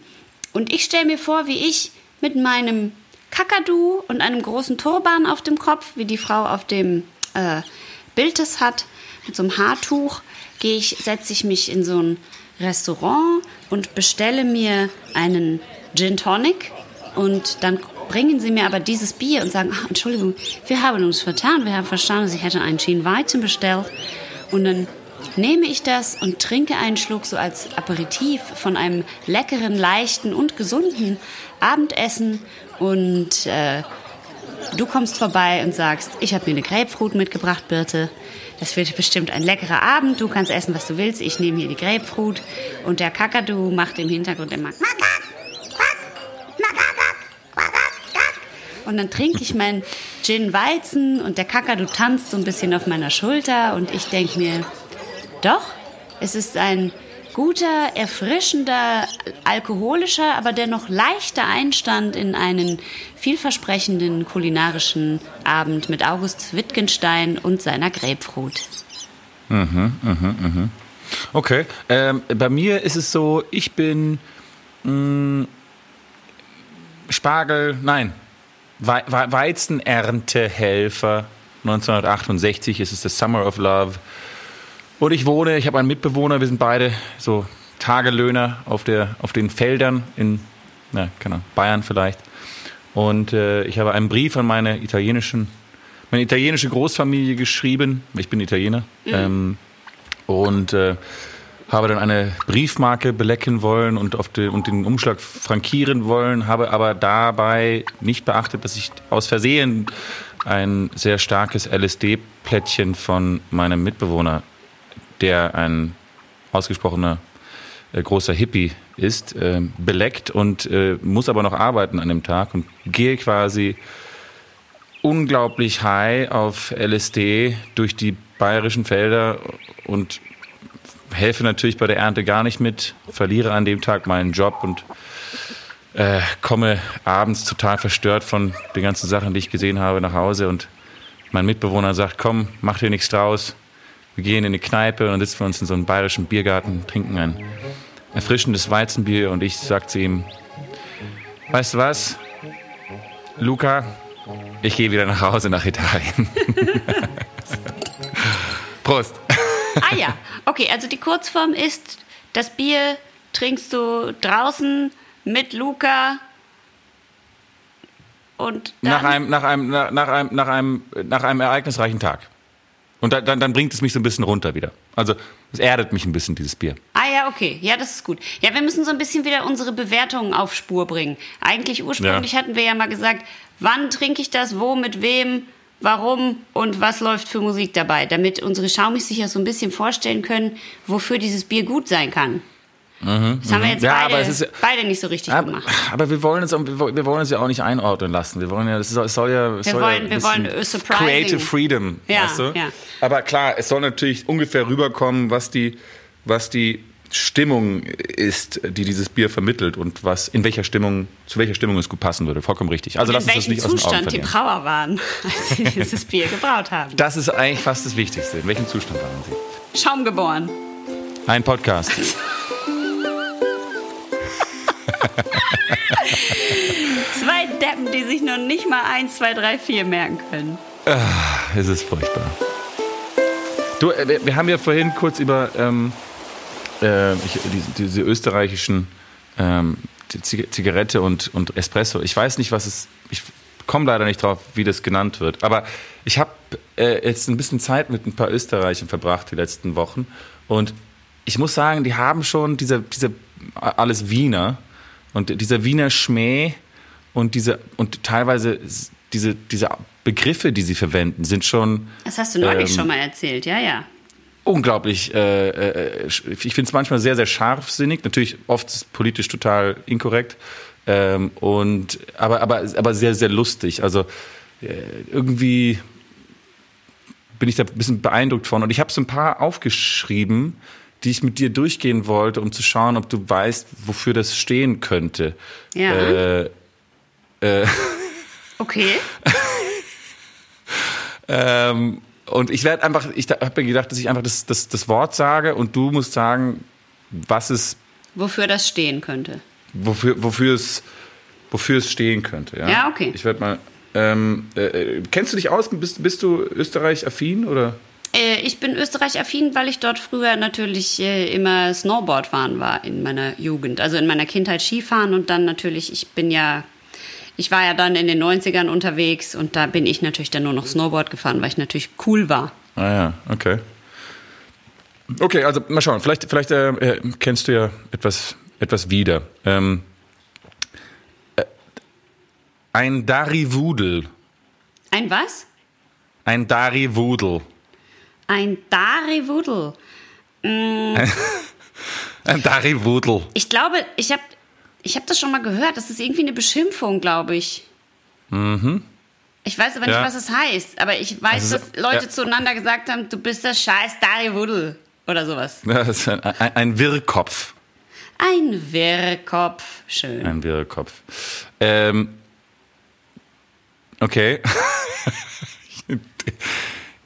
Und ich stelle mir vor, wie ich mit meinem Kakadu und einem großen Turban auf dem Kopf, wie die Frau auf dem äh, Bild es hat, mit so einem Haartuch, gehe ich, setze ich mich in so ein Restaurant und bestelle mir einen Gin Tonic und dann bringen sie mir aber dieses Bier und sagen, ach, Entschuldigung, wir haben uns vertan, wir haben verstanden, sie hätten einen Gin Weizen bestellt. Und dann nehme ich das und trinke einen Schluck so als Aperitif von einem leckeren, leichten und gesunden Abendessen und äh, du kommst vorbei und sagst, ich habe mir eine Grapefruit mitgebracht, Birte. Das wird bestimmt ein leckerer Abend. Du kannst essen, was du willst. Ich nehme hier die Grapefruit. Und der Kakadu macht im Hintergrund immer und dann trinke ich mein Gin Weizen und der Kakadu tanzt so ein bisschen auf meiner Schulter und ich denke mir, doch, es ist ein guter, erfrischender, alkoholischer, aber dennoch leichter Einstand in einen vielversprechenden kulinarischen Abend mit August Wittgenstein und seiner Grapefruit. Mhm, mhm, mhm. Okay, ähm, bei mir ist es so, ich bin mh, mm, Spargel, nein, We We Weizenerntehelfer. 1968 ist es das Summer of Love. Und ich wohne, ich habe einen Mitbewohner, wir sind beide so Tagelöhner auf, der, auf den Feldern in na, keine Ahnung, Bayern vielleicht. Und äh, ich habe einen Brief an meine italienischen, meine italienische Großfamilie geschrieben. Ich bin Italiener. Mhm. Ähm, und äh, habe dann eine Briefmarke belecken wollen und, auf den, und den Umschlag frankieren wollen, habe aber dabei nicht beachtet, dass ich aus Versehen ein sehr starkes LSD-Plättchen von meinem Mitbewohner der ein ausgesprochener äh, großer Hippie ist, äh, beleckt und äh, muss aber noch arbeiten an dem Tag und gehe quasi unglaublich high auf LSD durch die bayerischen Felder und helfe natürlich bei der Ernte gar nicht mit, verliere an dem Tag meinen Job und äh, komme abends total verstört von den ganzen Sachen, die ich gesehen habe, nach Hause und mein Mitbewohner sagt, komm, mach dir nichts draus, wir gehen in eine Kneipe und dann sitzen wir uns in so einem bayerischen Biergarten, trinken ein erfrischendes Weizenbier und ich sag zu ihm, weißt du was, Luca, ich gehe wieder nach Hause nach Italien. (laughs) Prost. Ah ja, okay, also die Kurzform ist, das Bier trinkst du draußen mit Luca und nach einem, nach einem, nach einem, nach einem, nach einem ereignisreichen Tag. Und da, dann, dann bringt es mich so ein bisschen runter wieder. Also es erdet mich ein bisschen, dieses Bier. Ah ja, okay. Ja, das ist gut. Ja, wir müssen so ein bisschen wieder unsere Bewertungen auf Spur bringen. Eigentlich ursprünglich ja. hatten wir ja mal gesagt, wann trinke ich das, wo, mit wem, warum und was läuft für Musik dabei, damit unsere Schaumis sich ja so ein bisschen vorstellen können, wofür dieses Bier gut sein kann. Mhm, das haben wir mhm. jetzt ja, beide, ist, beide, nicht so richtig aber, gemacht. Aber wir wollen, es, wir wollen es ja auch nicht einordnen lassen. Wir wollen ja, es soll, soll ja, wir soll wollen, ja wir wollen Creative Freedom, ja, weißt du? Ja. Aber klar, es soll natürlich ungefähr rüberkommen, was die, was die Stimmung ist, die dieses Bier vermittelt und was in welcher Stimmung, zu welcher Stimmung es gut passen würde. Vollkommen richtig. Also lass uns das nicht Zustand die Brauer waren, (laughs) als sie (laughs) dieses Bier gebraut haben. Das ist eigentlich fast das Wichtigste. In welchem Zustand waren sie? Schaum geboren. Ein Podcast. (laughs) Zwei Deppen, die sich noch nicht mal 1, 2, 3, 4 merken können. Ah, es ist furchtbar. Du, äh, wir haben ja vorhin kurz über ähm, äh, ich, diese, diese, österreichischen ähm, Zigarette und, und Espresso. Ich weiß nicht, was es. Ich komme leider nicht drauf, wie das genannt wird. Aber ich habe äh, jetzt ein bisschen Zeit mit ein paar Österreichern verbracht die letzten Wochen. Und ich muss sagen, die haben schon diese, diese alles Wiener und dieser Wiener Schmäh und diese und teilweise diese, diese Begriffe, die sie verwenden, sind schon. Das hast du neulich ähm, schon mal erzählt, ja, ja. unglaublich, äh, äh, ich finde es manchmal sehr, sehr scharfsinnig, natürlich oft politisch total inkorrekt, ähm, und, aber, aber, aber sehr, sehr lustig. Also äh, irgendwie bin ich da ein bisschen beeindruckt von. Und ich habe so ein paar aufgeschrieben, die ich mit dir durchgehen wollte, um zu schauen, ob du weißt, wofür das stehen könnte. Ja. Äh, äh, (laughs) Okay. ähm, und ich werde einfach, ich habe mir gedacht, dass ich einfach das, das, das Wort sage und du musst sagen, was es, Wofür das stehen könnte. wofür, wofür es, wofür es stehen könnte. Ja, Ja, okay. Ich werde mal. Ähm, äh, äh, kennst du dich aus? Bist, bist du Österreich-affin oder? Äh, ich bin Österreich-affin, weil ich dort früher natürlich äh, immer Snowboard fahren war in meiner Jugend. Also in meiner Kindheit Skifahren und dann natürlich, ich bin ja, ich war ja dann in den 90ern unterwegs und da bin ich natürlich dann nur noch Snowboard gefahren, weil ich natürlich cool war. Ah ja, okay. Okay, also mal schauen. Vielleicht, vielleicht äh, äh, kennst du ja etwas, etwas wieder. Ähm, äh, ein Darivudel. Ein was? Ein Darivudel. Ein Darivudel. (laughs) Ein Darivudel. Ich glaube, ich habe ich hab das schon mal gehört. Das ist irgendwie eine Beschimpfung, glaube ich. Ich weiß aber nicht, Ja. was es heißt. Aber ich weiß, Also, dass Leute ja. zueinander gesagt haben, du bist der scheiß Darivudel. Oder sowas. Ja, das ist ein, ein, ein Wirrkopf. Ein Wirrkopf. Schön. Ein Wirrkopf. Ähm, okay. (laughs)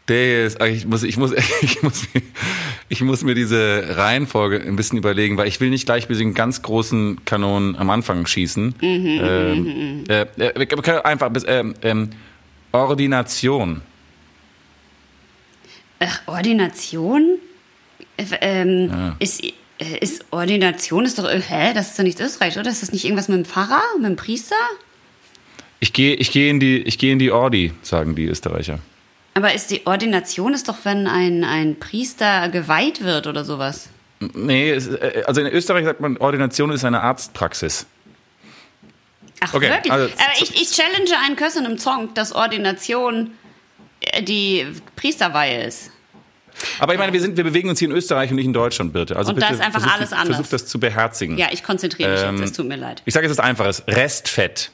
Der ist, ich muss, ich muss, (laughs) ich muss, mir- ich muss mir diese Reihenfolge ein bisschen überlegen, weil ich will nicht gleich mit den ganz großen Kanonen am Anfang schießen. ähm, äh, äh, wir können einfach bis, ähm, Ordination. Ach, Ordination? Äh, Ähm, ist, äh, ist Ordination ist doch. äh, Hä? Das ist doch nicht Österreich, oder? Ist das nicht irgendwas mit dem Pfarrer? Mit dem Priester? Ich gehe, ich gehe in die, ich gehe in die Ordi, sagen die Österreicher. Aber ist die Ordination ist doch, wenn ein, ein Priester geweiht wird oder sowas. Nee, äh, also in Österreich sagt man, Ordination ist eine Arztpraxis. Ach, Okay, wirklich? also- Aber ich, ich challenge einen Kössen im Song, dass Ordination äh, die Priesterweihe ist. Aber ich meine, wir, sind, wir bewegen uns hier in Österreich und nicht in Deutschland, Birte. Also Und bitte da ist einfach versuch, alles Versuch anders. das zu beherzigen. Ja, ich konzentriere mich Ähm, jetzt, es tut mir leid. Ich sage jetzt was Einfaches. Restfett.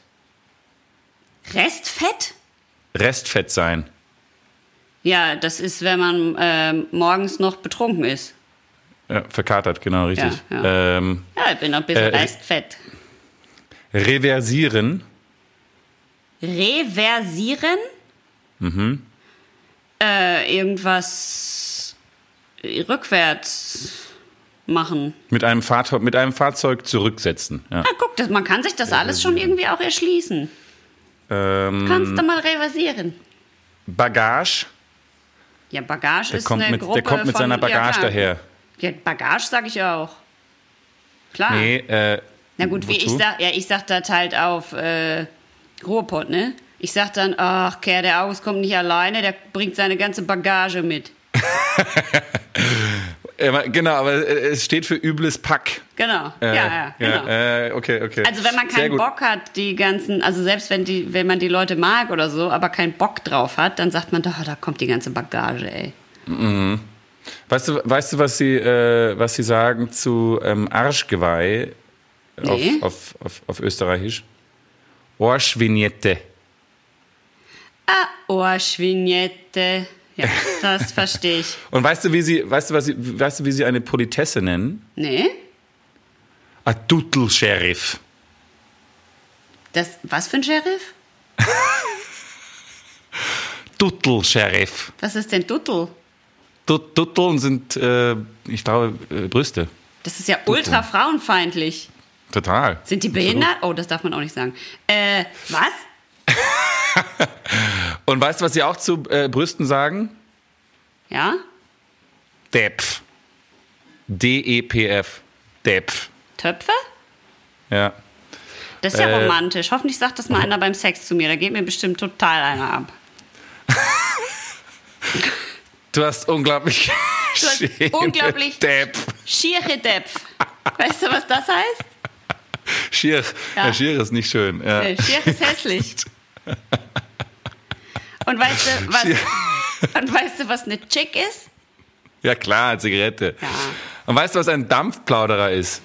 Restfett? Restfett sein. Ja, das ist, wenn man ähm, morgens noch betrunken ist. Ja, verkatert, genau, richtig. Ja, Ähm, Ja, ich bin noch ein bisschen Äh, Restfett. reversieren. Reversieren? Mhm. Äh, irgendwas rückwärts machen. Mit einem, Fahrzeug, mit einem Fahrzeug zurücksetzen. Ja. Ah, guck, das, man kann sich das alles schon irgendwie auch erschließen. Ähm, Kannst du mal reversieren. Bagage. Ja, Bagage Der ist kommt, eine mit, Gruppe der kommt mit von, seiner ja, Bagage klar. daher. Ja, Bagage sage ich auch. Klar. Nee, äh, Na gut, wie ich sag, ja, ich sag das halt auf äh, Ruhrpott, ne? Ich sag dann, ach, Kerl, der August kommt nicht alleine, der bringt seine ganze Bagage mit. (laughs) Äh, genau, aber äh, es steht für übles Pack. Genau. Äh, ja, ja, genau. äh, okay, okay. Also wenn man keinen. Bock hat, die ganzen, also selbst wenn die, wenn man die Leute mag oder so, aber keinen Bock drauf hat, dann sagt man, doch, da kommt die ganze Bagage, ey. Weißt du, weißt du, was sie, äh, was sie sagen zu ähm, Arschgeweih Nee. auf, auf, auf, auf Österreichisch? Arschvignette. Ah, Ohrschvignette. Ja, das verstehe ich. (laughs) Und weißt du, wie sie, weißt du, was sie, weißt du, wie sie eine Politesse nennen? Nee? A Tuttel-Sheriff. Das, was für ein Sheriff? (laughs) Tuttel-Sheriff. Was ist denn Duttel? Tut- Tutteln sind, äh, ich glaube, äh, Brüste. Das ist ja ultra frauenfeindlich. Total. Sind die behindert? Oh, das darf man auch nicht sagen. Äh, was? (laughs) Und weißt du, was sie auch zu äh, Brüsten sagen? Ja? Depf. D-E-P-F. Depf. Töpfe? Ja. Das ist ja Äh. romantisch. Hoffentlich sagt das mal einer beim Sex zu mir. Da geht mir bestimmt total einer ab. Du hast unglaublich (laughs) Du hast unglaublich- Depf. Schiere Depf. Weißt du, was das heißt? Schier. Ja. Ja. Schier ist nicht schön. Ja. Nee, Schier ist hässlich. (laughs) (laughs) Und weißt du, was, (laughs) und weißt du, was eine Chick ist? Ja klar, Zigarette. Ja. Und weißt du, was ein Dampfplauderer ist?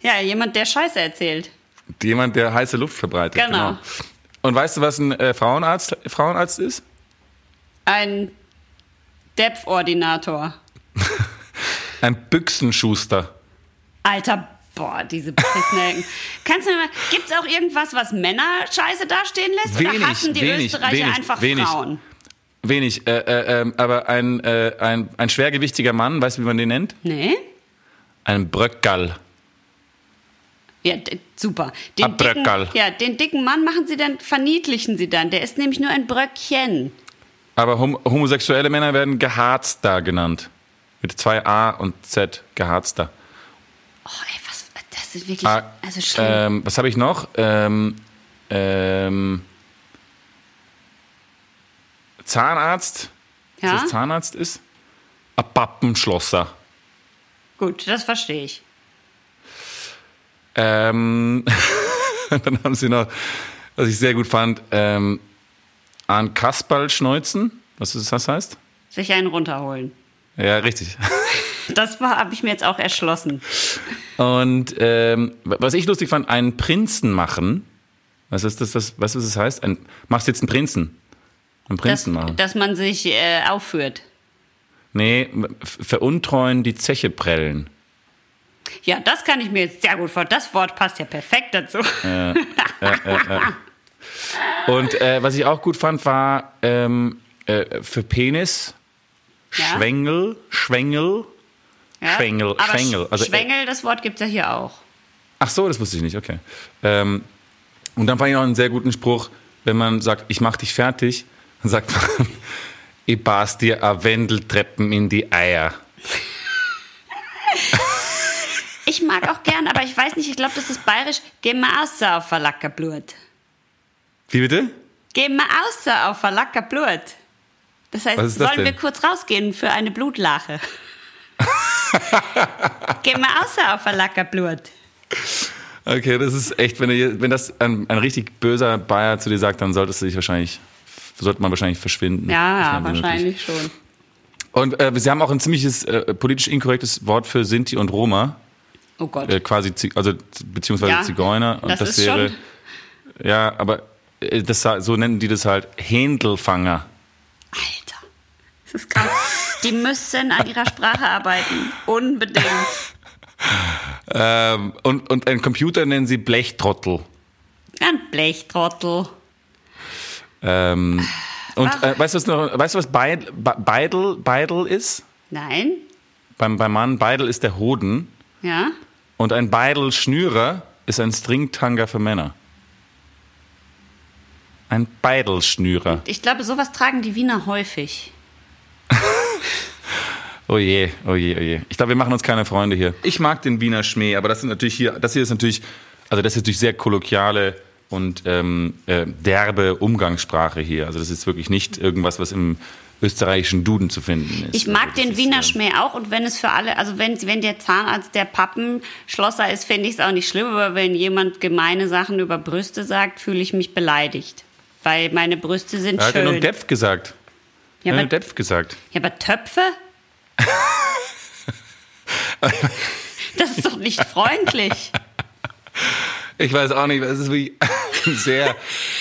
Ja, jemand, der Scheiße erzählt. Jemand, der heiße Luft verbreitet. Genau. Und weißt du, was ein äh, Frauenarzt, Frauenarzt ist? Ein Depth-Ordinator. (laughs) Ein Büchsenschuster. Alter, boah, diese Pissnelken. (laughs) Kannst du mir mal, gibt's auch irgendwas, was Männer scheiße dastehen lässt? Wenig, oder hassen die wenig, Österreicher wenig, einfach wenig. Frauen? Wenig, äh, äh, ähm, aber ein, äh, ein, ein schwergewichtiger Mann, weißt du, wie man den nennt? Nee? Ein Bröckerl. Ja, super. Ein Den dicken, Bröckerl. ja, den dicken Mann machen sie dann, verniedlichen sie dann. Der ist nämlich nur ein Bröckchen. Aber hom homosexuelle Männer werden Geharzter genannt. Mit zwei A und Z, Geharzter. Oh, ey, das ist wirklich, Ah, also schlimm. Ähm, was habe ich noch? Ähm, ähm, Zahnarzt. ja, Was Zahnarzt ist? Ein Pappenschlosser. gut, das verstehe ich. Ähm, (laughs) dann haben sie noch, was ich sehr gut fand, ähm, an Kasperl schneuzen. Was ist, das heißt? Sich einen runterholen. Ja, richtig. (laughs) Das habe ich mir jetzt auch erschlossen. Und ähm, was ich lustig fand, einen Prinzen machen. Was ist das? Was, was ist das heißt? Ein, machst jetzt einen Prinzen? Einen Prinzen machen? dass man sich äh, aufführt. Nee, veruntreuen die Zeche prellen. Ja, das kann ich mir jetzt sehr gut vorstellen. Das Wort passt ja perfekt dazu. Und äh, was ich auch gut fand, war ähm, äh, für Penis Ja. Schwengel, Schwengel. Ja? Schwengel, Aber Schwengel. Sch- Also, äh, Schwengel, das Wort gibt es ja hier auch. Ach so, das wusste ich nicht, okay. Ähm, und dann fand ich noch einen sehr guten Spruch, wenn man sagt, ich mach dich fertig, dann sagt man, (laughs) ich bas dir a Wendeltreppen in die Eier. Ich mag auch gern, aber ich weiß nicht, ich glaube, das ist bayerisch. Geh mal außer auf Verlackerblut. Wie bitte? Geh mal außer auf Verlackerblut. Das heißt, ist das sollen wir kurz rausgehen für eine Blutlache? (laughs) Geh mal außer auf Verlackerblut. Okay, das ist echt, wenn, du, wenn das ein, ein richtig böser Bayer zu dir sagt, dann solltest du dich wahrscheinlich, sollte man wahrscheinlich verschwinden. Ja, wir wahrscheinlich schon. Und äh, sie haben auch ein ziemliches äh, politisch inkorrektes Wort für Sinti und Roma, Oh Gott. äh, quasi, also beziehungsweise Ja, Zigeuner. Und das das, ist wäre, schon- ja, aber äh, das, so nennen die das halt Händelfanger. Das ist krass. Die müssen an ihrer Sprache arbeiten. Unbedingt. Ähm, und, und ein Computer nennen sie Blechtrottel. Ein Blechtrottel. Ähm, und äh, weißt du, was, noch, weißt du, was Beid- Be- Beidel, Beidel ist? Nein? Beim, beim Mann, Beidel ist der Hoden. Ja? Und ein Beidelschnürer ist ein Stringtanger für Männer. Ein Beidelschnürer. Ich glaube, sowas tragen die Wiener häufig. Oh je, oh je, oh je. Ich glaube, wir machen uns keine Freunde hier. Ich mag den Wiener Schmäh, aber das sind natürlich hier, das hier ist natürlich, also das ist natürlich sehr kolloquiale und ähm, äh, derbe Umgangssprache hier. Also das ist wirklich nicht irgendwas, was im österreichischen Duden zu finden ist. Ich mag also den ist, Wiener ähm, Schmäh auch und wenn es für alle, also wenn, wenn der Zahnarzt der Pappenschlosser ist, finde ich es auch nicht schlimm, aber wenn jemand gemeine Sachen über Brüste sagt, fühle ich mich beleidigt. Weil meine Brüste sind Er hat ja nur schön. Depf gesagt. Ja, Er aber, Depf gesagt. ja, aber Töpfe? (laughs) das ist doch nicht freundlich. Ich weiß auch nicht, es ist wie (laughs) sehr.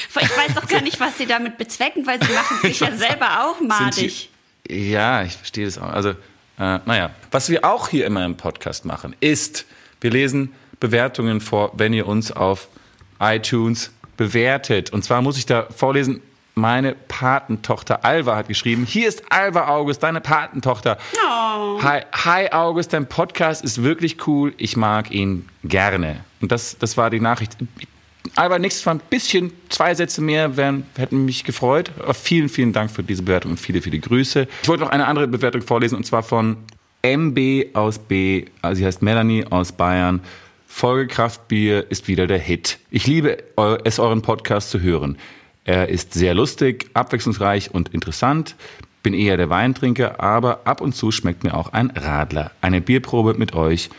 Ich weiß doch gar nicht, was sie damit bezwecken, weil sie machen sich ja selber auch madig. Sie, ja, ich verstehe das auch. Also, äh, naja. Was wir auch hier immer im Podcast machen, ist, wir lesen Bewertungen vor, wenn ihr uns auf iTunes bewertet. Und zwar muss ich da vorlesen, meine Patentochter Alva hat geschrieben, hier ist Alva August, deine Patentochter. Oh. Hi, hi August, dein Podcast ist wirklich cool, ich mag ihn gerne. Und das, das war die Nachricht. Alva, nächstes Mal ein bisschen, zwei Sätze mehr wären, hätten mich gefreut. Aber vielen, vielen Dank für diese Bewertung und viele, viele Grüße. Ich wollte noch eine andere Bewertung vorlesen und zwar von MB aus B, also sie heißt Melanie aus Bayern. Folgekraftbier ist wieder der Hit. Ich liebe es, euren Podcast zu hören. Er ist sehr lustig, abwechslungsreich und interessant. Bin eher der Weintrinker, aber ab und zu schmeckt mir auch ein Radler. Eine Bierprobe mit euch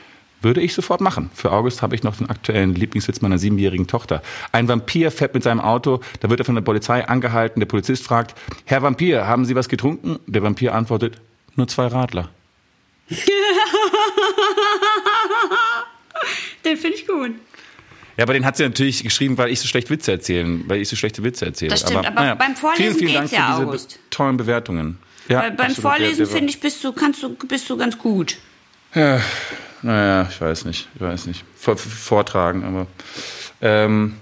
würde ich sofort machen. Für August habe ich noch den aktuellen Lieblingswitz meiner siebenjährigen Tochter. Ein Vampir fährt mit seinem Auto, da wird er von der Polizei angehalten. Der Polizist fragt, Herr Vampir, haben Sie was getrunken? Der Vampir antwortet, nur zwei Radler. (laughs) Den finde ich gut. Ja, aber den hat sie natürlich geschrieben, weil ich so schlecht Witze erzählen, weil ich so schlechte Witze erzähle. Das stimmt, aber beim Vorlesen vielen, vielen geht's Dank ja, für diese August. tollen Bewertungen. Ja, Weil beim Vorlesen, finde ich, bist du, kannst du, bist du ganz gut. Naja, ich weiß nicht, ich weiß nicht. Vor, vortragen, aber. Ähm,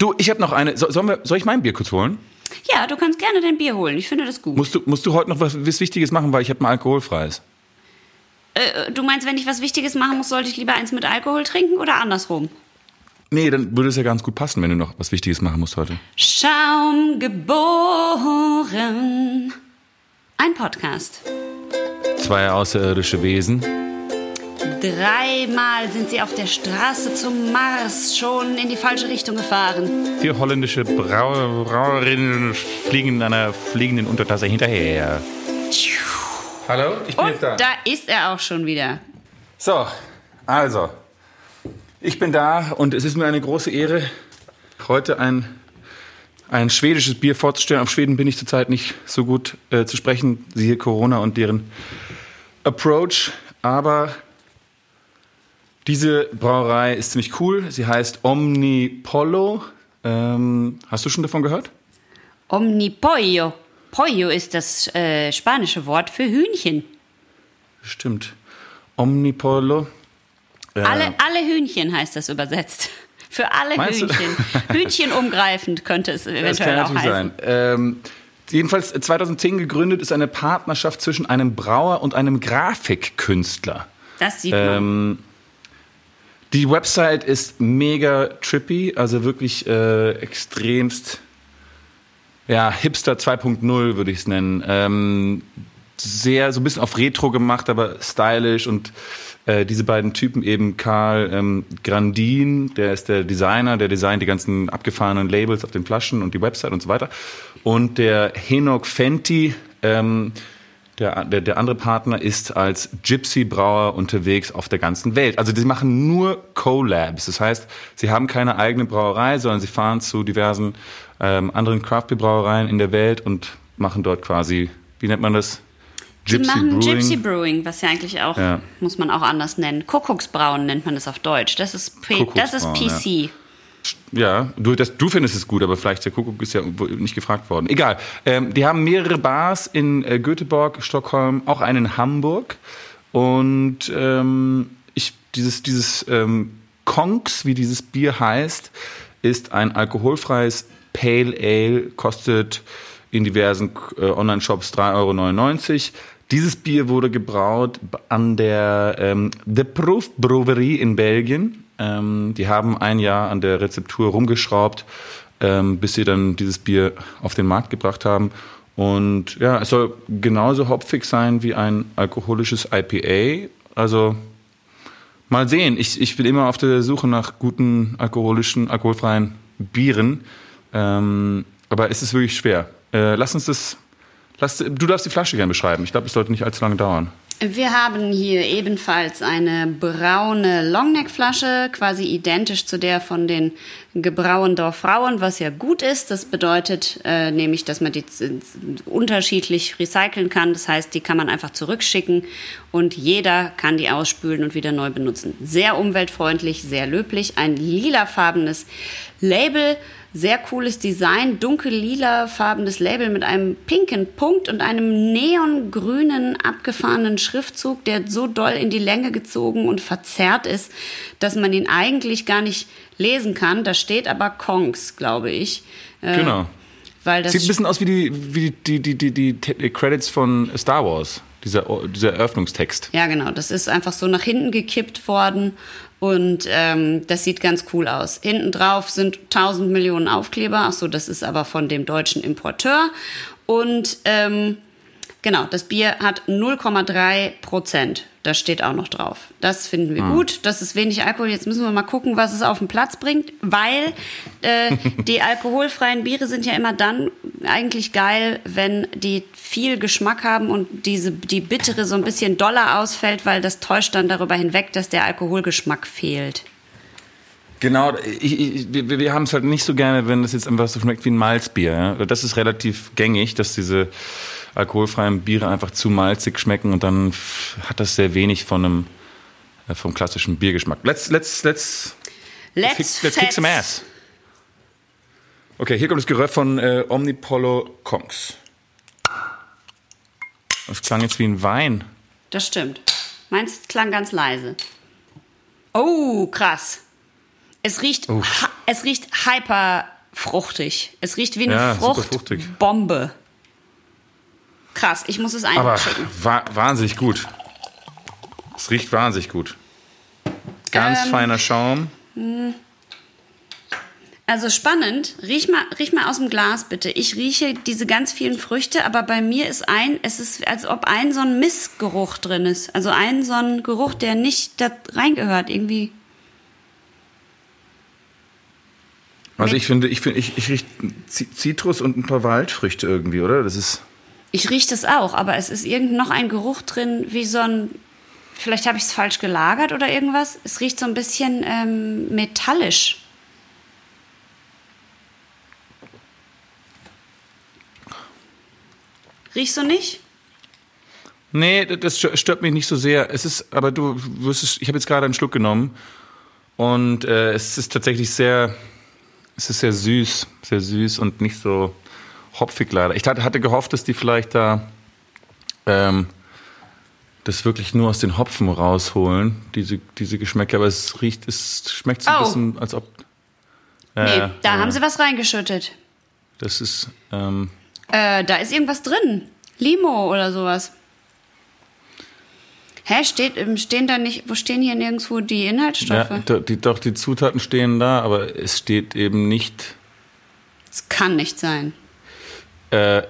du, ich habe noch eine. So, wir, soll ich mein Bier kurz holen? Ja, du kannst gerne dein Bier holen. Ich finde das gut. Musst du, musst du heute noch was, was Wichtiges machen, weil ich habe ein alkoholfreies. Äh, du meinst, wenn ich was Wichtiges machen muss, sollte ich lieber eins mit Alkohol trinken oder andersrum? Nee, dann würde es ja ganz gut passen, wenn du noch was Wichtiges machen musst heute. Schaum geboren. Ein Podcast. Zwei außerirdische Wesen. Dreimal sind sie auf der Straße zum Mars schon in die falsche Richtung gefahren. Vier holländische Brau Brauerinnen fliegen in einer fliegenden Untertasse hinterher. Hallo, ich bin Und da ist er auch schon wieder. So, also, ich bin da und es ist mir eine große Ehre, heute ein, ein schwedisches Bier vorzustellen. Auf Schweden bin ich zurzeit nicht so gut äh, zu sprechen, siehe Corona und deren Approach. Aber diese Brauerei ist ziemlich cool. Sie heißt Omnipollo. Ähm, hast du schon davon gehört? Omnipollo. Pollo ist das äh, spanische Wort für Hühnchen. Stimmt. Omnipollo. Äh, Alle, alle Hühnchen heißt das übersetzt. (laughs) Für alle Meinst? Hühnchen. (laughs) Hühnchen umgreifend könnte es Das eventuell kann auch heißen. sein. Ähm, jedenfalls 2010 gegründet ist eine Partnerschaft zwischen einem Brauer und einem Grafikkünstler. Das sieht man. Ähm, die Website ist mega trippy, also wirklich äh, extremst, ja, Hipster 2.0 würde ich es nennen. Ähm, sehr, so ein bisschen auf Retro gemacht, aber stylisch und äh, diese beiden Typen eben Karl ähm, Grandin, der ist der Designer, der designt die ganzen abgefahrenen Labels auf den Flaschen und die Website und so weiter. Und der Henok Fenty, ähm, der, der, der andere Partner ist als Gypsy-Brauer unterwegs auf der ganzen Welt. Also die machen nur Collabs. Das heißt, sie haben keine eigene Brauerei, sondern sie fahren zu diversen ähm, anderen Craft-Brauereien in der Welt und machen dort quasi, wie nennt man das? Sie machen Brewing. Gypsy Brewing, was ja eigentlich auch, Ja. muss man auch anders nennen. Kuckucksbrauen nennt man das auf Deutsch. Das ist, P das ist PC. Ja, du, das, du findest es gut, aber vielleicht der Kuckuck ist ja nicht gefragt worden. Egal. Ähm, die haben mehrere Bars in äh, Göteborg, Stockholm, auch einen in Hamburg. Und ähm, ich, dieses, dieses ähm, Konks, wie dieses Bier heißt, ist ein alkoholfreies Pale Ale, kostet in diversen äh, Online-Shops 3,99 Euro. Dieses Bier wurde gebraut an der ähm, The Proof Brewery in Belgien. Ähm, die haben ein Jahr an der Rezeptur rumgeschraubt, ähm, bis sie dann dieses Bier auf den Markt gebracht haben. Und ja, es soll genauso hopfig sein wie ein alkoholisches IPA. Also mal sehen. Ich, ich bin immer auf der Suche nach guten alkoholischen, alkoholfreien Bieren. Ähm, aber es ist wirklich schwer. Äh, lass uns das. Lass, du darfst die Flasche gerne beschreiben. Ich glaube, es sollte nicht allzu lange dauern. Wir haben hier ebenfalls eine braune Longneck-Flasche, quasi identisch zu der von den Gebrauendorf Frauen, was ja gut ist. Das bedeutet äh, nämlich, dass man die unterschiedlich recyceln kann. Das heißt, die kann man einfach zurückschicken und jeder kann die ausspülen und wieder neu benutzen. Sehr umweltfreundlich, sehr löblich. Ein lilafarbenes Label. Sehr cooles Design, dunkel-lila-farbenes Label mit einem pinken Punkt und einem neongrünen abgefahrenen Schriftzug, der so doll in die Länge gezogen und verzerrt ist, dass man ihn eigentlich gar nicht lesen kann. Da steht aber Kongs, glaube ich. Äh, Genau. Weil das Sieht ein bisschen aus wie die, wie die, die, die, die, die Credits von Star Wars, dieser, dieser Eröffnungstext. Ja, genau. Das ist einfach so nach hinten gekippt worden und ähm, das sieht ganz cool aus. Hinten drauf sind 1000 Millionen Aufkleber. Ach so, das ist aber von dem deutschen Importeur. Und ähm, genau, das Bier hat 0,3 Prozent. Das steht auch noch drauf. Das finden wir gut. Das ist wenig Alkohol. Jetzt müssen wir mal gucken, was es auf den Platz bringt, weil äh, (laughs) die alkoholfreien Biere sind ja immer dann eigentlich geil, wenn die viel Geschmack haben und diese, die bittere so ein bisschen doller ausfällt, weil das täuscht dann darüber hinweg, dass der Alkoholgeschmack fehlt. Genau, ich, ich, wir, wir haben es halt nicht so gerne, wenn es jetzt einfach so schmeckt wie ein Malzbier. Ja? Das ist relativ gängig, dass diese alkoholfreien Biere einfach zu malzig schmecken und dann hat das sehr wenig von einem äh, vom klassischen Biergeschmack. Let's let's let's Let's, let's, let's kick some ass. Okay, hier kommt das Geröff von äh, Omnipollo Kongs. Das klang jetzt wie ein Wein. Das stimmt. Meins klang ganz leise. Oh, krass. Es riecht, Oh. es riecht hyper fruchtig. Es riecht wie eine Ja. Fruchtbombe. Krass, ich muss es Aber einschicken. wa wahnsinnig gut. Es riecht wahnsinnig gut. Ganz Ähm, feiner Schaum. Also spannend. Riech mal, riech mal aus dem Glas bitte. Ich rieche diese ganz vielen Früchte, aber bei mir ist ein, es ist, als ob ein so ein Missgeruch drin ist. Also ein so ein Geruch, der nicht da reingehört. Irgendwie. Also ich finde, ich finde, ich, ich rieche Zitrus und ein paar Waldfrüchte irgendwie, oder? Das ist. Ich rieche das auch, aber es ist irgend noch ein Geruch drin, wie so ein. Vielleicht habe ich es falsch gelagert oder irgendwas. Es riecht so ein bisschen ähm, metallisch. Riechst du nicht? Nee, das stö- stört mich nicht so sehr. Es ist, aber du wirst es, ich habe jetzt gerade einen Schluck genommen und äh, es ist tatsächlich sehr, es ist sehr süß, sehr süß und nicht so hopfig leider. Ich hatte, gehofft, dass die vielleicht da ähm, das wirklich nur aus den Hopfen rausholen, diese, diese Geschmäcker, aber es riecht, es schmeckt so ein Oh. bisschen, als ob. Ja, Nee, da haben sie was reingeschüttet. Das ist, ähm, Äh, da ist irgendwas drin. Limo oder sowas. Hä, steht, ähm, stehen da nicht, wo stehen hier nirgendwo die Inhaltsstoffe? ja, die, doch, die Zutaten stehen da, aber es steht eben nicht. Das kann nicht sein. Äh,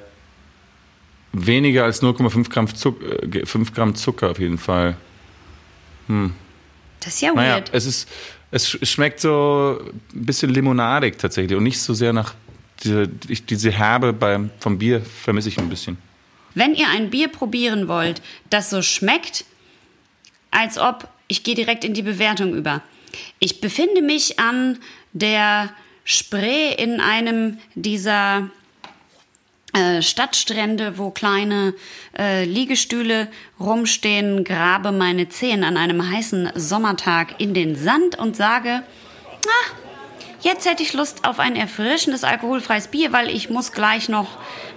weniger als 0,5 Gramm, Zuck, äh, 5 Gramm Zucker auf jeden Fall. Das ist ja Naja, weird. es ist, es sch- schmeckt so ein bisschen limonadig tatsächlich und nicht so sehr nach diese, diese Herbe beim, vom Bier vermisse ich ein bisschen. Wenn ihr ein Bier probieren wollt, das so schmeckt, als ob, ich gehe direkt in die Bewertung über. Ich befinde mich an der Spree in einem dieser Stadtstrände, wo kleine äh, Liegestühle rumstehen, grabe meine Zehen an einem heißen Sommertag in den Sand und sage, ah, Jetzt hätte ich Lust auf ein erfrischendes alkoholfreies Bier, weil ich muss gleich noch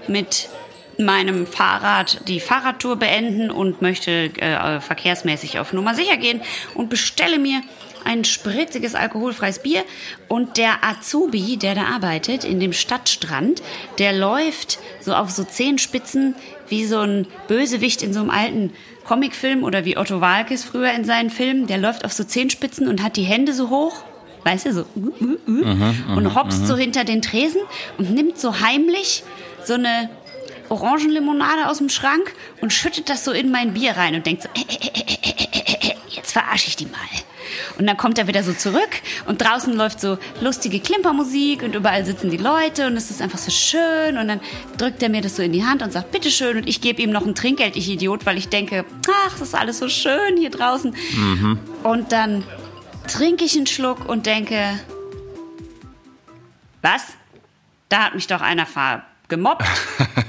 mit meinem Fahrrad die Fahrradtour beenden und möchte äh, verkehrsmäßig auf Nummer sicher gehen und bestelle mir ein spritziges alkoholfreies Bier. Und der Azubi, der da arbeitet in dem Stadtstrand, der läuft so auf so Zehenspitzen wie so ein Bösewicht in so einem alten Comicfilm oder wie Otto Walkes früher in seinen Filmen, der läuft auf so Zehenspitzen und hat die Hände so hoch weißt du, so uh, uh, uh, und hopst so hinter den Tresen und nimmt so heimlich so eine Orangenlimonade aus dem Schrank und schüttet das so in mein Bier rein und denkt so, äh, äh, äh, jetzt verarsche ich die mal. Und dann kommt er wieder so zurück und draußen läuft so lustige Klimpermusik und überall sitzen die Leute und es ist einfach so schön und dann drückt er mir das so in die Hand und sagt, bitteschön und ich gebe ihm noch ein Trinkgeld, ich Idiot, weil ich denke, ach, das ist alles so schön hier draußen. Und dann trinke ich einen Schluck und denke, was? Da hat mich doch einer gemobbt. (laughs)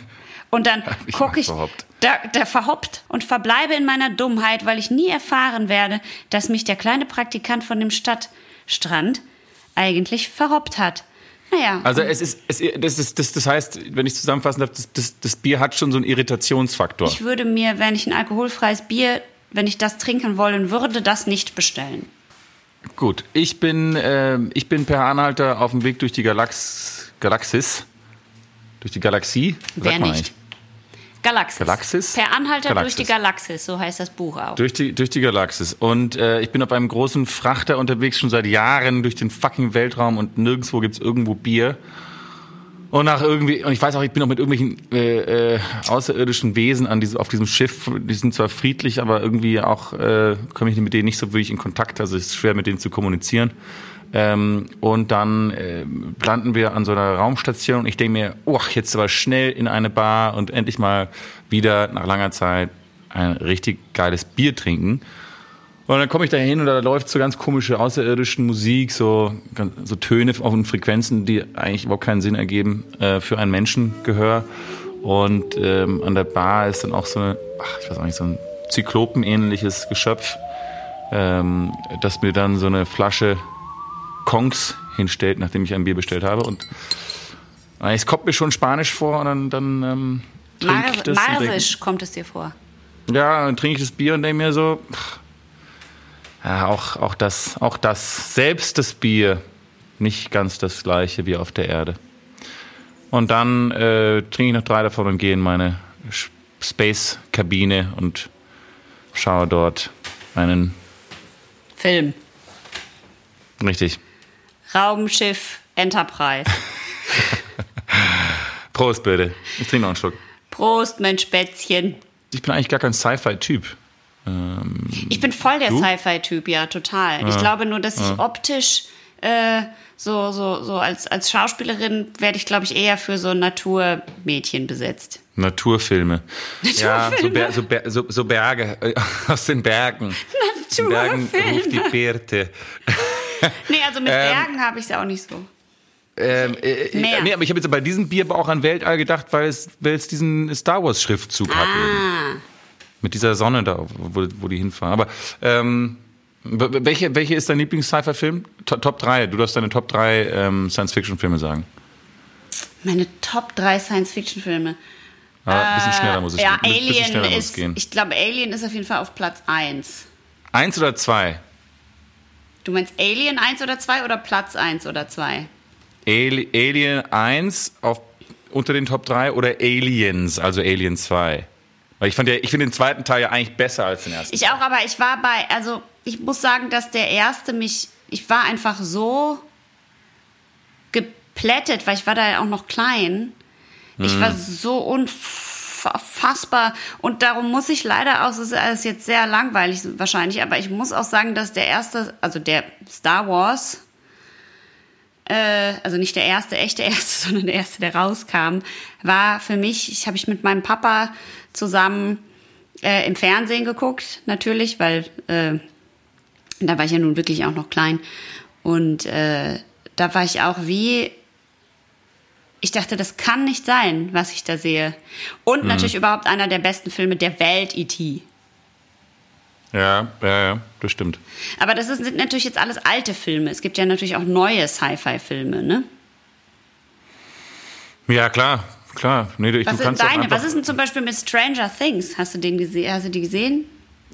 Und dann gucke ich, verhoppt. da, der verhoppt und verbleibe in meiner Dummheit, weil ich nie erfahren werde, dass mich der kleine Praktikant von dem Stadtstrand eigentlich verhoppt hat. Naja, Also es ist, es, das, ist das, das heißt, wenn ich zusammenfassen darf, das, das, das Bier hat schon so einen Irritationsfaktor. ich würde mir, wenn ich ein alkoholfreies Bier, wenn ich das trinken wollen würde, das nicht bestellen. Gut, ich bin, ähm, ich bin per Anhalter auf dem Weg durch die Galax Galaxis. Durch die Galaxie? Wer nicht? Galaxis. Galaxis? Per Anhalter Galaxis. durch die Galaxis, so heißt das Buch auch. Durch die, durch die Galaxis. Und äh, ich bin auf einem großen Frachter unterwegs, schon seit Jahren durch den fucking Weltraum und nirgendwo gibt's irgendwo Bier. Und nach irgendwie, und ich weiß auch, ich bin auch mit irgendwelchen äh, äh, außerirdischen Wesen an diesem, auf diesem Schiff. Die sind zwar friedlich, aber irgendwie auch äh, komme ich mit denen nicht so wirklich in Kontakt. Also es ist schwer, mit denen zu kommunizieren. Ähm, und dann äh, landen wir an so einer Raumstation und ich denke mir, oh, jetzt aber schnell in eine Bar und endlich mal wieder nach langer Zeit ein richtig geiles Bier trinken. Und dann komme ich da hin und da läuft so ganz komische außerirdischen Musik, so, so Töne auf den Frequenzen, die eigentlich überhaupt keinen Sinn ergeben äh, für ein Menschengehör. Und ähm, an der Bar ist dann auch so eine, ach, ich weiß auch nicht, so ein Zyklopenähnliches Geschöpf, ähm, das mir dann so eine Flasche Kongs hinstellt, nachdem ich ein Bier bestellt habe. Und es kommt mir schon Spanisch vor und dann, dann ähm, trinke ich das. Marsisch kommt es dir vor. ja, dann trinke ich das Bier und denke mir so, pff, ja, auch, auch, das, auch das, selbst das Bier, nicht ganz das gleiche wie auf der Erde. Und dann äh, trinke ich noch drei davon und gehe in meine Space-Kabine und schaue dort einen, Film. richtig, Raumschiff Enterprise. (laughs) Prost bitte. Ich trinke noch einen Schluck. Prost, mein Spätzchen. Ich bin eigentlich gar kein Sci-Fi-Typ. Ich bin voll der? Sci-Fi-Typ, ja, total. Ich glaube nur, dass ich optisch äh, so, so, so als, als Schauspielerin werde ich, glaube ich, eher für so Naturmädchen besetzt. Naturfilme. Ja, so, Naturfilme? Ber so, Ber so, so Berge äh, (laughs) aus den Bergen. Aus den Bergen ruft die Naturfilme. Birte. Nee, also mit (laughs) Ähm, Bergen habe ich es auch nicht so. Ähm, äh, Meer. Nee, aber ich habe jetzt bei diesem Bier aber auch an Weltall gedacht, weil es, weil es diesen Star Wars Schriftzug hat. Eben. Ah, Mit dieser Sonne da, wo, wo die hinfahren. Aber ähm, welche, welche ist dein Lieblings-Sci-Fi-Film? To- Top 3. Du darfst deine Top 3 ähm, Science-Fiction-Filme sagen. meine Top 3 Science-Fiction-Filme. Aber ein bisschen schneller muss es Äh, Ja, bisschen schneller Alien muss es ist, gehen. ich glaube, Alien ist auf jeden Fall auf Platz 1. Eins oder zwei? Du meinst Alien 1 oder 2 oder Platz 1 oder 2? Ali- Alien 1 auf, unter den Top 3 oder Aliens, also Alien 2? Weil ich fand ja, ich finde den zweiten Teil ja eigentlich besser als den ersten. Ich auch, aber ich war bei, also ich muss sagen, dass der erste mich, ich war einfach so geplättet, weil ich war da ja auch noch klein. Ich Mhm. war so unfassbar und darum muss ich leider auch, es ist alles jetzt sehr langweilig wahrscheinlich, aber ich muss auch sagen, dass der erste, also der Star Wars, äh, also nicht der erste, echte (laughs) erste, sondern der erste, der rauskam, war für mich, ich habe ich mit meinem Papa zusammen äh, im Fernsehen geguckt, natürlich, weil äh, da war ich ja nun wirklich auch noch klein. Und äh, da war ich auch wie, ich dachte, das kann nicht sein, was ich da sehe. Und natürlich überhaupt einer der besten Filme der Welt, E.T. Ja, ja, ja, das stimmt. Aber das sind natürlich jetzt alles alte Filme. Es gibt ja natürlich auch neue Sci-Fi-Filme, ne? Ja, klar, klar. Nee, Was du sind kannst deine? Was ist denn zum Beispiel mit Stranger Things? Hast du den gesehen? Hast du die gesehen?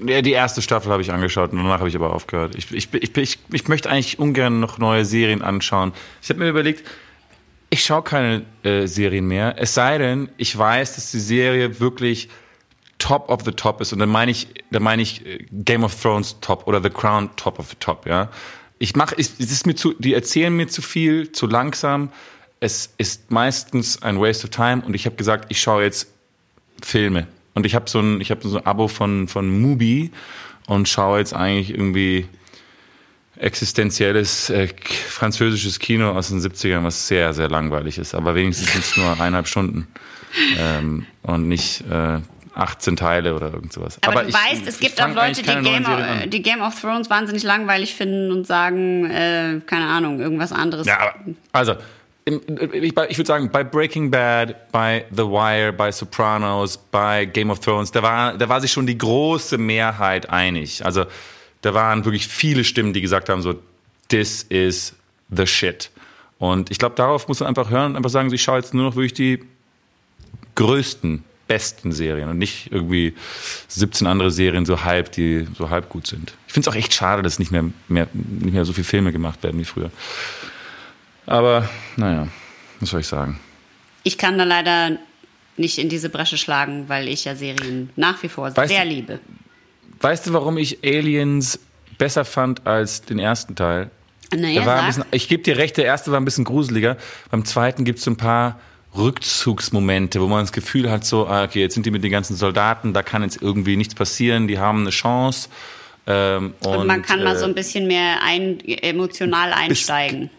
Ja, die erste Staffel habe ich angeschaut und danach habe ich aber aufgehört. Ich, ich, ich, ich, ich möchte eigentlich ungern noch neue Serien anschauen. Ich habe mir überlegt, ich schaue keine äh, Serien mehr. Es sei denn, ich weiß, dass die Serie wirklich top of the top ist. Und dann meine ich, dann meine ich äh, Game of Thrones top oder The Crown top of the top, ja. Ich mache, es ist mir zu, die erzählen mir zu viel, zu langsam. Es ist meistens ein Waste of Time und ich habe gesagt, ich schaue jetzt Filme. Und ich habe so ein, ich habe so ein Abo von, von Mubi und schaue jetzt eigentlich irgendwie existenzielles äh, französisches Kino aus den 70ern, was sehr, sehr langweilig ist. Aber wenigstens sind es nur eineinhalb Stunden ähm, und nicht äh, 18 Teile oder irgend sowas. Aber, du ich- weißt, es gibt auch Leute, die Game, of, die Game of Thrones wahnsinnig langweilig finden und sagen, äh, keine Ahnung, irgendwas anderes. Ja, aber, also, ich würde sagen, bei Breaking Bad, bei The Wire, bei Sopranos, bei Game of Thrones, da war, da war sich schon die große Mehrheit einig. Also, da waren wirklich viele Stimmen, die gesagt haben, so, this is the shit. Und ich glaube, darauf muss man einfach hören und einfach sagen, ich schaue jetzt nur noch wirklich die größten, besten Serien und nicht irgendwie 17 andere Serien so halb, die so halb gut sind. Ich finde es auch echt schade, dass nicht mehr, mehr, nicht mehr so viele Filme gemacht werden wie früher. Aber naja, was soll ich sagen? Ich kann da leider nicht in diese Bresche schlagen, weil ich ja Serien nach wie vor Weißt sehr du- liebe. Weißt du, warum ich Aliens besser fand als den ersten Teil? Naja, war ein bisschen, ich gebe dir recht, der erste war ein bisschen gruseliger. Beim zweiten gibt es so ein paar Rückzugsmomente, wo man das Gefühl hat, so, ah, okay, jetzt sind die mit den ganzen Soldaten, da kann jetzt irgendwie nichts passieren, die haben eine Chance. Ähm, und, und man kann mal äh, so ein bisschen mehr ein, emotional einsteigen.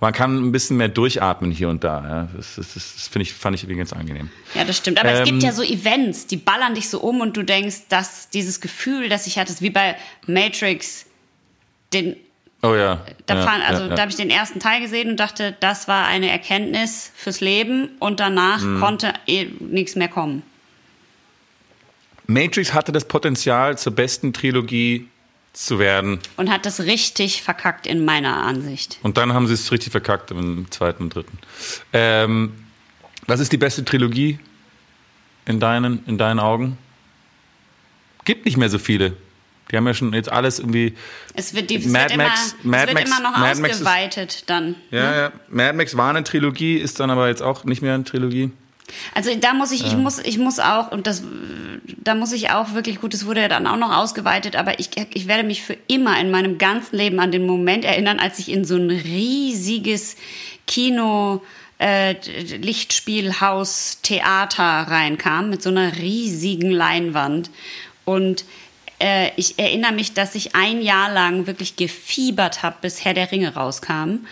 Man kann ein bisschen mehr durchatmen hier und da. Ja. Das, das, das, ich, fand ich irgendwie ganz angenehm. Ja, das stimmt. Aber es gibt Ähm, ja so Events, die ballern dich so um und du denkst, dass dieses Gefühl, das ich hatte, ist wie bei Matrix, den Oh ja. Da, ja, also ja, ja. da habe ich den ersten Teil gesehen und dachte, das war eine Erkenntnis fürs Leben und danach Mhm. konnte eh nichts mehr kommen. Matrix hatte das Potenzial, zur besten Trilogie zu werden. Und hat das richtig verkackt in meiner Ansicht. Und dann haben sie es richtig verkackt im zweiten und dritten. Ähm, was ist die beste Trilogie in deinen, in deinen Augen? Gibt nicht mehr so viele. Die haben ja schon jetzt alles irgendwie. Es wird, die, Mad immer, Max- es Mad Max- immer noch Mad Max ist- ausgeweitet dann. Ja, ja. Mad Max war eine Trilogie, ist dann aber jetzt auch nicht mehr eine Trilogie. Also da muss ich, ich muss, ich muss auch, und das, da muss ich auch wirklich, gut, es wurde ja dann auch noch ausgeweitet, aber ich, ich werde mich für immer in meinem ganzen Leben an den Moment erinnern, als ich in so ein riesiges Kino, äh, Lichtspielhaus, Theater reinkam, mit so einer riesigen Leinwand. Und äh, ich erinnere mich, dass ich ein Jahr lang wirklich gefiebert habe, bis Herr der Ringe rauskam.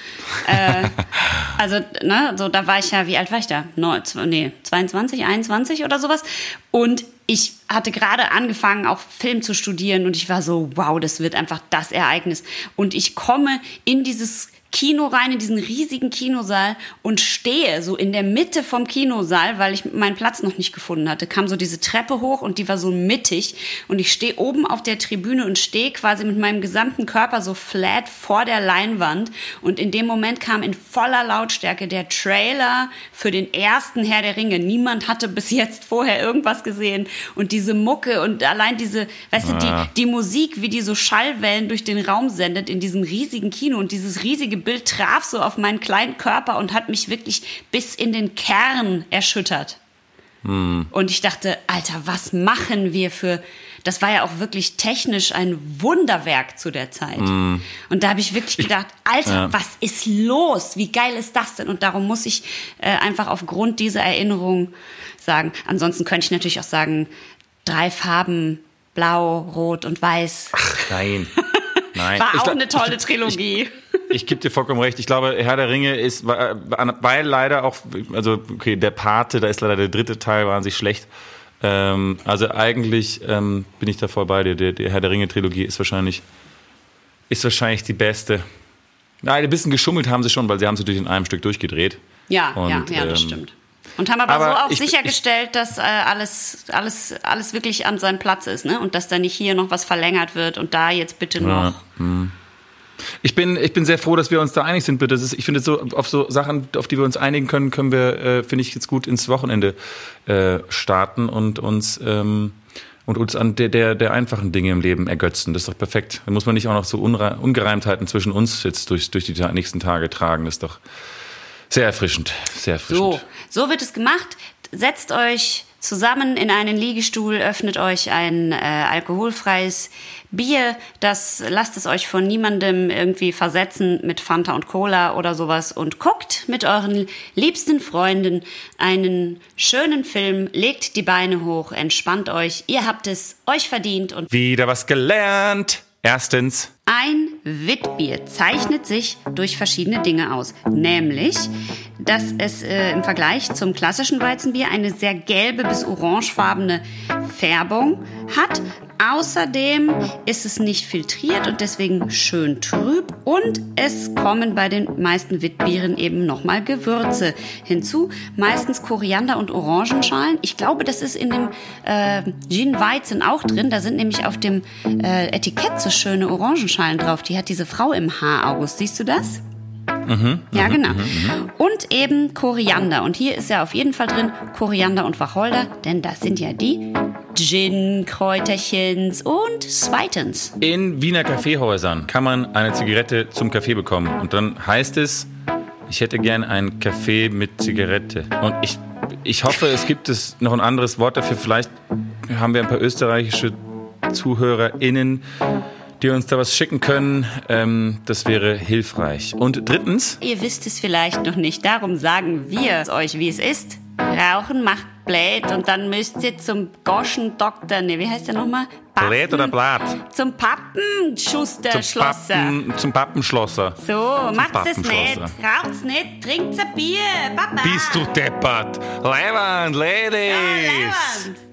Äh, (laughs) also, ne, so da war ich ja, wie alt war ich da? Zw- nee, 22, 21 oder sowas. Und ich hatte gerade angefangen, auch Film zu studieren und ich war so, wow, das wird einfach das Ereignis. Und ich komme in dieses Kino rein, in diesen riesigen Kinosaal und stehe so in der Mitte vom Kinosaal, weil ich meinen Platz noch nicht gefunden hatte, kam so diese Treppe hoch und die war so mittig. Und ich stehe oben auf der Tribüne und stehe quasi mit meinem gesamten Körper so flat vor der Leinwand. Und in dem Moment kam in voller Lautstärke der Trailer für den ersten Herr der Ringe. Niemand hatte bis jetzt vorher irgendwas gesehen. Und diese Mucke und allein diese, weißt du, die, die Musik, wie die so Schallwellen durch den Raum sendet in diesem riesigen Kino und dieses riesige Bild traf so auf meinen kleinen Körper und hat mich wirklich bis in den Kern erschüttert. Und ich dachte, Alter, was machen wir für. Das war ja auch wirklich technisch ein Wunderwerk zu der Zeit. Und da habe ich wirklich gedacht, Alter, Ja. was ist los? Wie geil ist das denn? Und darum muss ich äh, einfach aufgrund dieser Erinnerung sagen. Ansonsten könnte ich natürlich auch sagen, drei Farben, blau, rot und weiß. Nein. (laughs) Nein. War Ich auch glaub- eine tolle ich- Trilogie. Ich gebe dir vollkommen recht. Ich glaube, Herr der Ringe ist, weil leider auch, also okay, der Pate, da ist leider der dritte Teil wahnsinnig schlecht. Ähm, also eigentlich ähm, bin ich da voll bei dir. Der, der Herr der Ringe Trilogie ist wahrscheinlich, ist wahrscheinlich die beste. Nein, ein bisschen geschummelt haben sie schon, weil sie haben sie durch in einem Stück durchgedreht. Ja, Und, ja, ja, das ähm, stimmt. Und haben aber, aber so auch ich- sichergestellt, dass äh, alles, alles, alles wirklich an seinem Platz ist, ne? Und dass da nicht hier noch was verlängert wird und da jetzt bitte noch. Ich bin, ich bin sehr froh, dass wir uns da einig sind. Bitte. Ist, ich finde, so auf so Sachen, auf die wir uns einigen können, können wir, äh, finde ich, jetzt gut ins Wochenende äh, starten und uns ähm, und uns an der, der, der einfachen Dinge im Leben ergötzen. Das ist doch perfekt. Da muss man nicht auch noch so Unre Ungereimtheiten zwischen uns jetzt durch, durch die nächsten Tage tragen. Das ist doch sehr erfrischend. Sehr erfrischend. So, so wird es gemacht. Setzt euch zusammen in einen Liegestuhl, öffnet euch ein äh, alkoholfreies Bier, das lasst es euch von niemandem irgendwie versetzen mit Fanta und Cola oder sowas und guckt mit euren liebsten Freunden einen schönen Film, legt die Beine hoch, entspannt euch, ihr habt es euch verdient und Wieder was gelernt. Erstens, ein Witbier zeichnet sich durch verschiedene Dinge aus. Nämlich, dass es äh, im Vergleich zum klassischen Weizenbier eine sehr gelbe bis orangefarbene Färbung hat. Außerdem ist es nicht filtriert und deswegen schön trüb. Und es kommen bei den meisten Witbieren eben nochmal Gewürze hinzu. Meistens Koriander und Orangenschalen. Ich glaube, das ist in dem äh, Gin Weizen auch drin. Da sind nämlich auf dem äh, Etikett so schöne Orangenschalen drauf. Die hat diese Frau im Haar, August. Siehst du das? Ja, genau. Und eben Koriander. Und hier ist ja auf jeden Fall drin Koriander und Wacholder, denn das sind ja die Gin-Kräuterchens. Und zweitens, In Wiener Kaffeehäusern kann man eine Zigarette zum Kaffee bekommen. Und dann heißt es, ich hätte gern einen Kaffee mit Zigarette. Und ich, ich hoffe, es gibt es noch ein anderes Wort dafür. Vielleicht haben wir ein paar österreichische ZuhörerInnen, die uns da was schicken können. Ähm, das wäre hilfreich. Und drittens, ihr wisst es vielleicht noch nicht, darum sagen wir es euch, wie es ist. Rauchen macht blöd und dann müsst ihr zum Goschendoktor, ne, wie heißt der nochmal? Blät oder Blatt? Zum Pappenschuster, Zum, Schlosser. Pappen, zum Pappenschlosser. So, macht's es nicht, raucht's nicht, trinkt's ein Bier, Papa. Bist du deppert? Leiband, Ladies! Ja, Leibwand.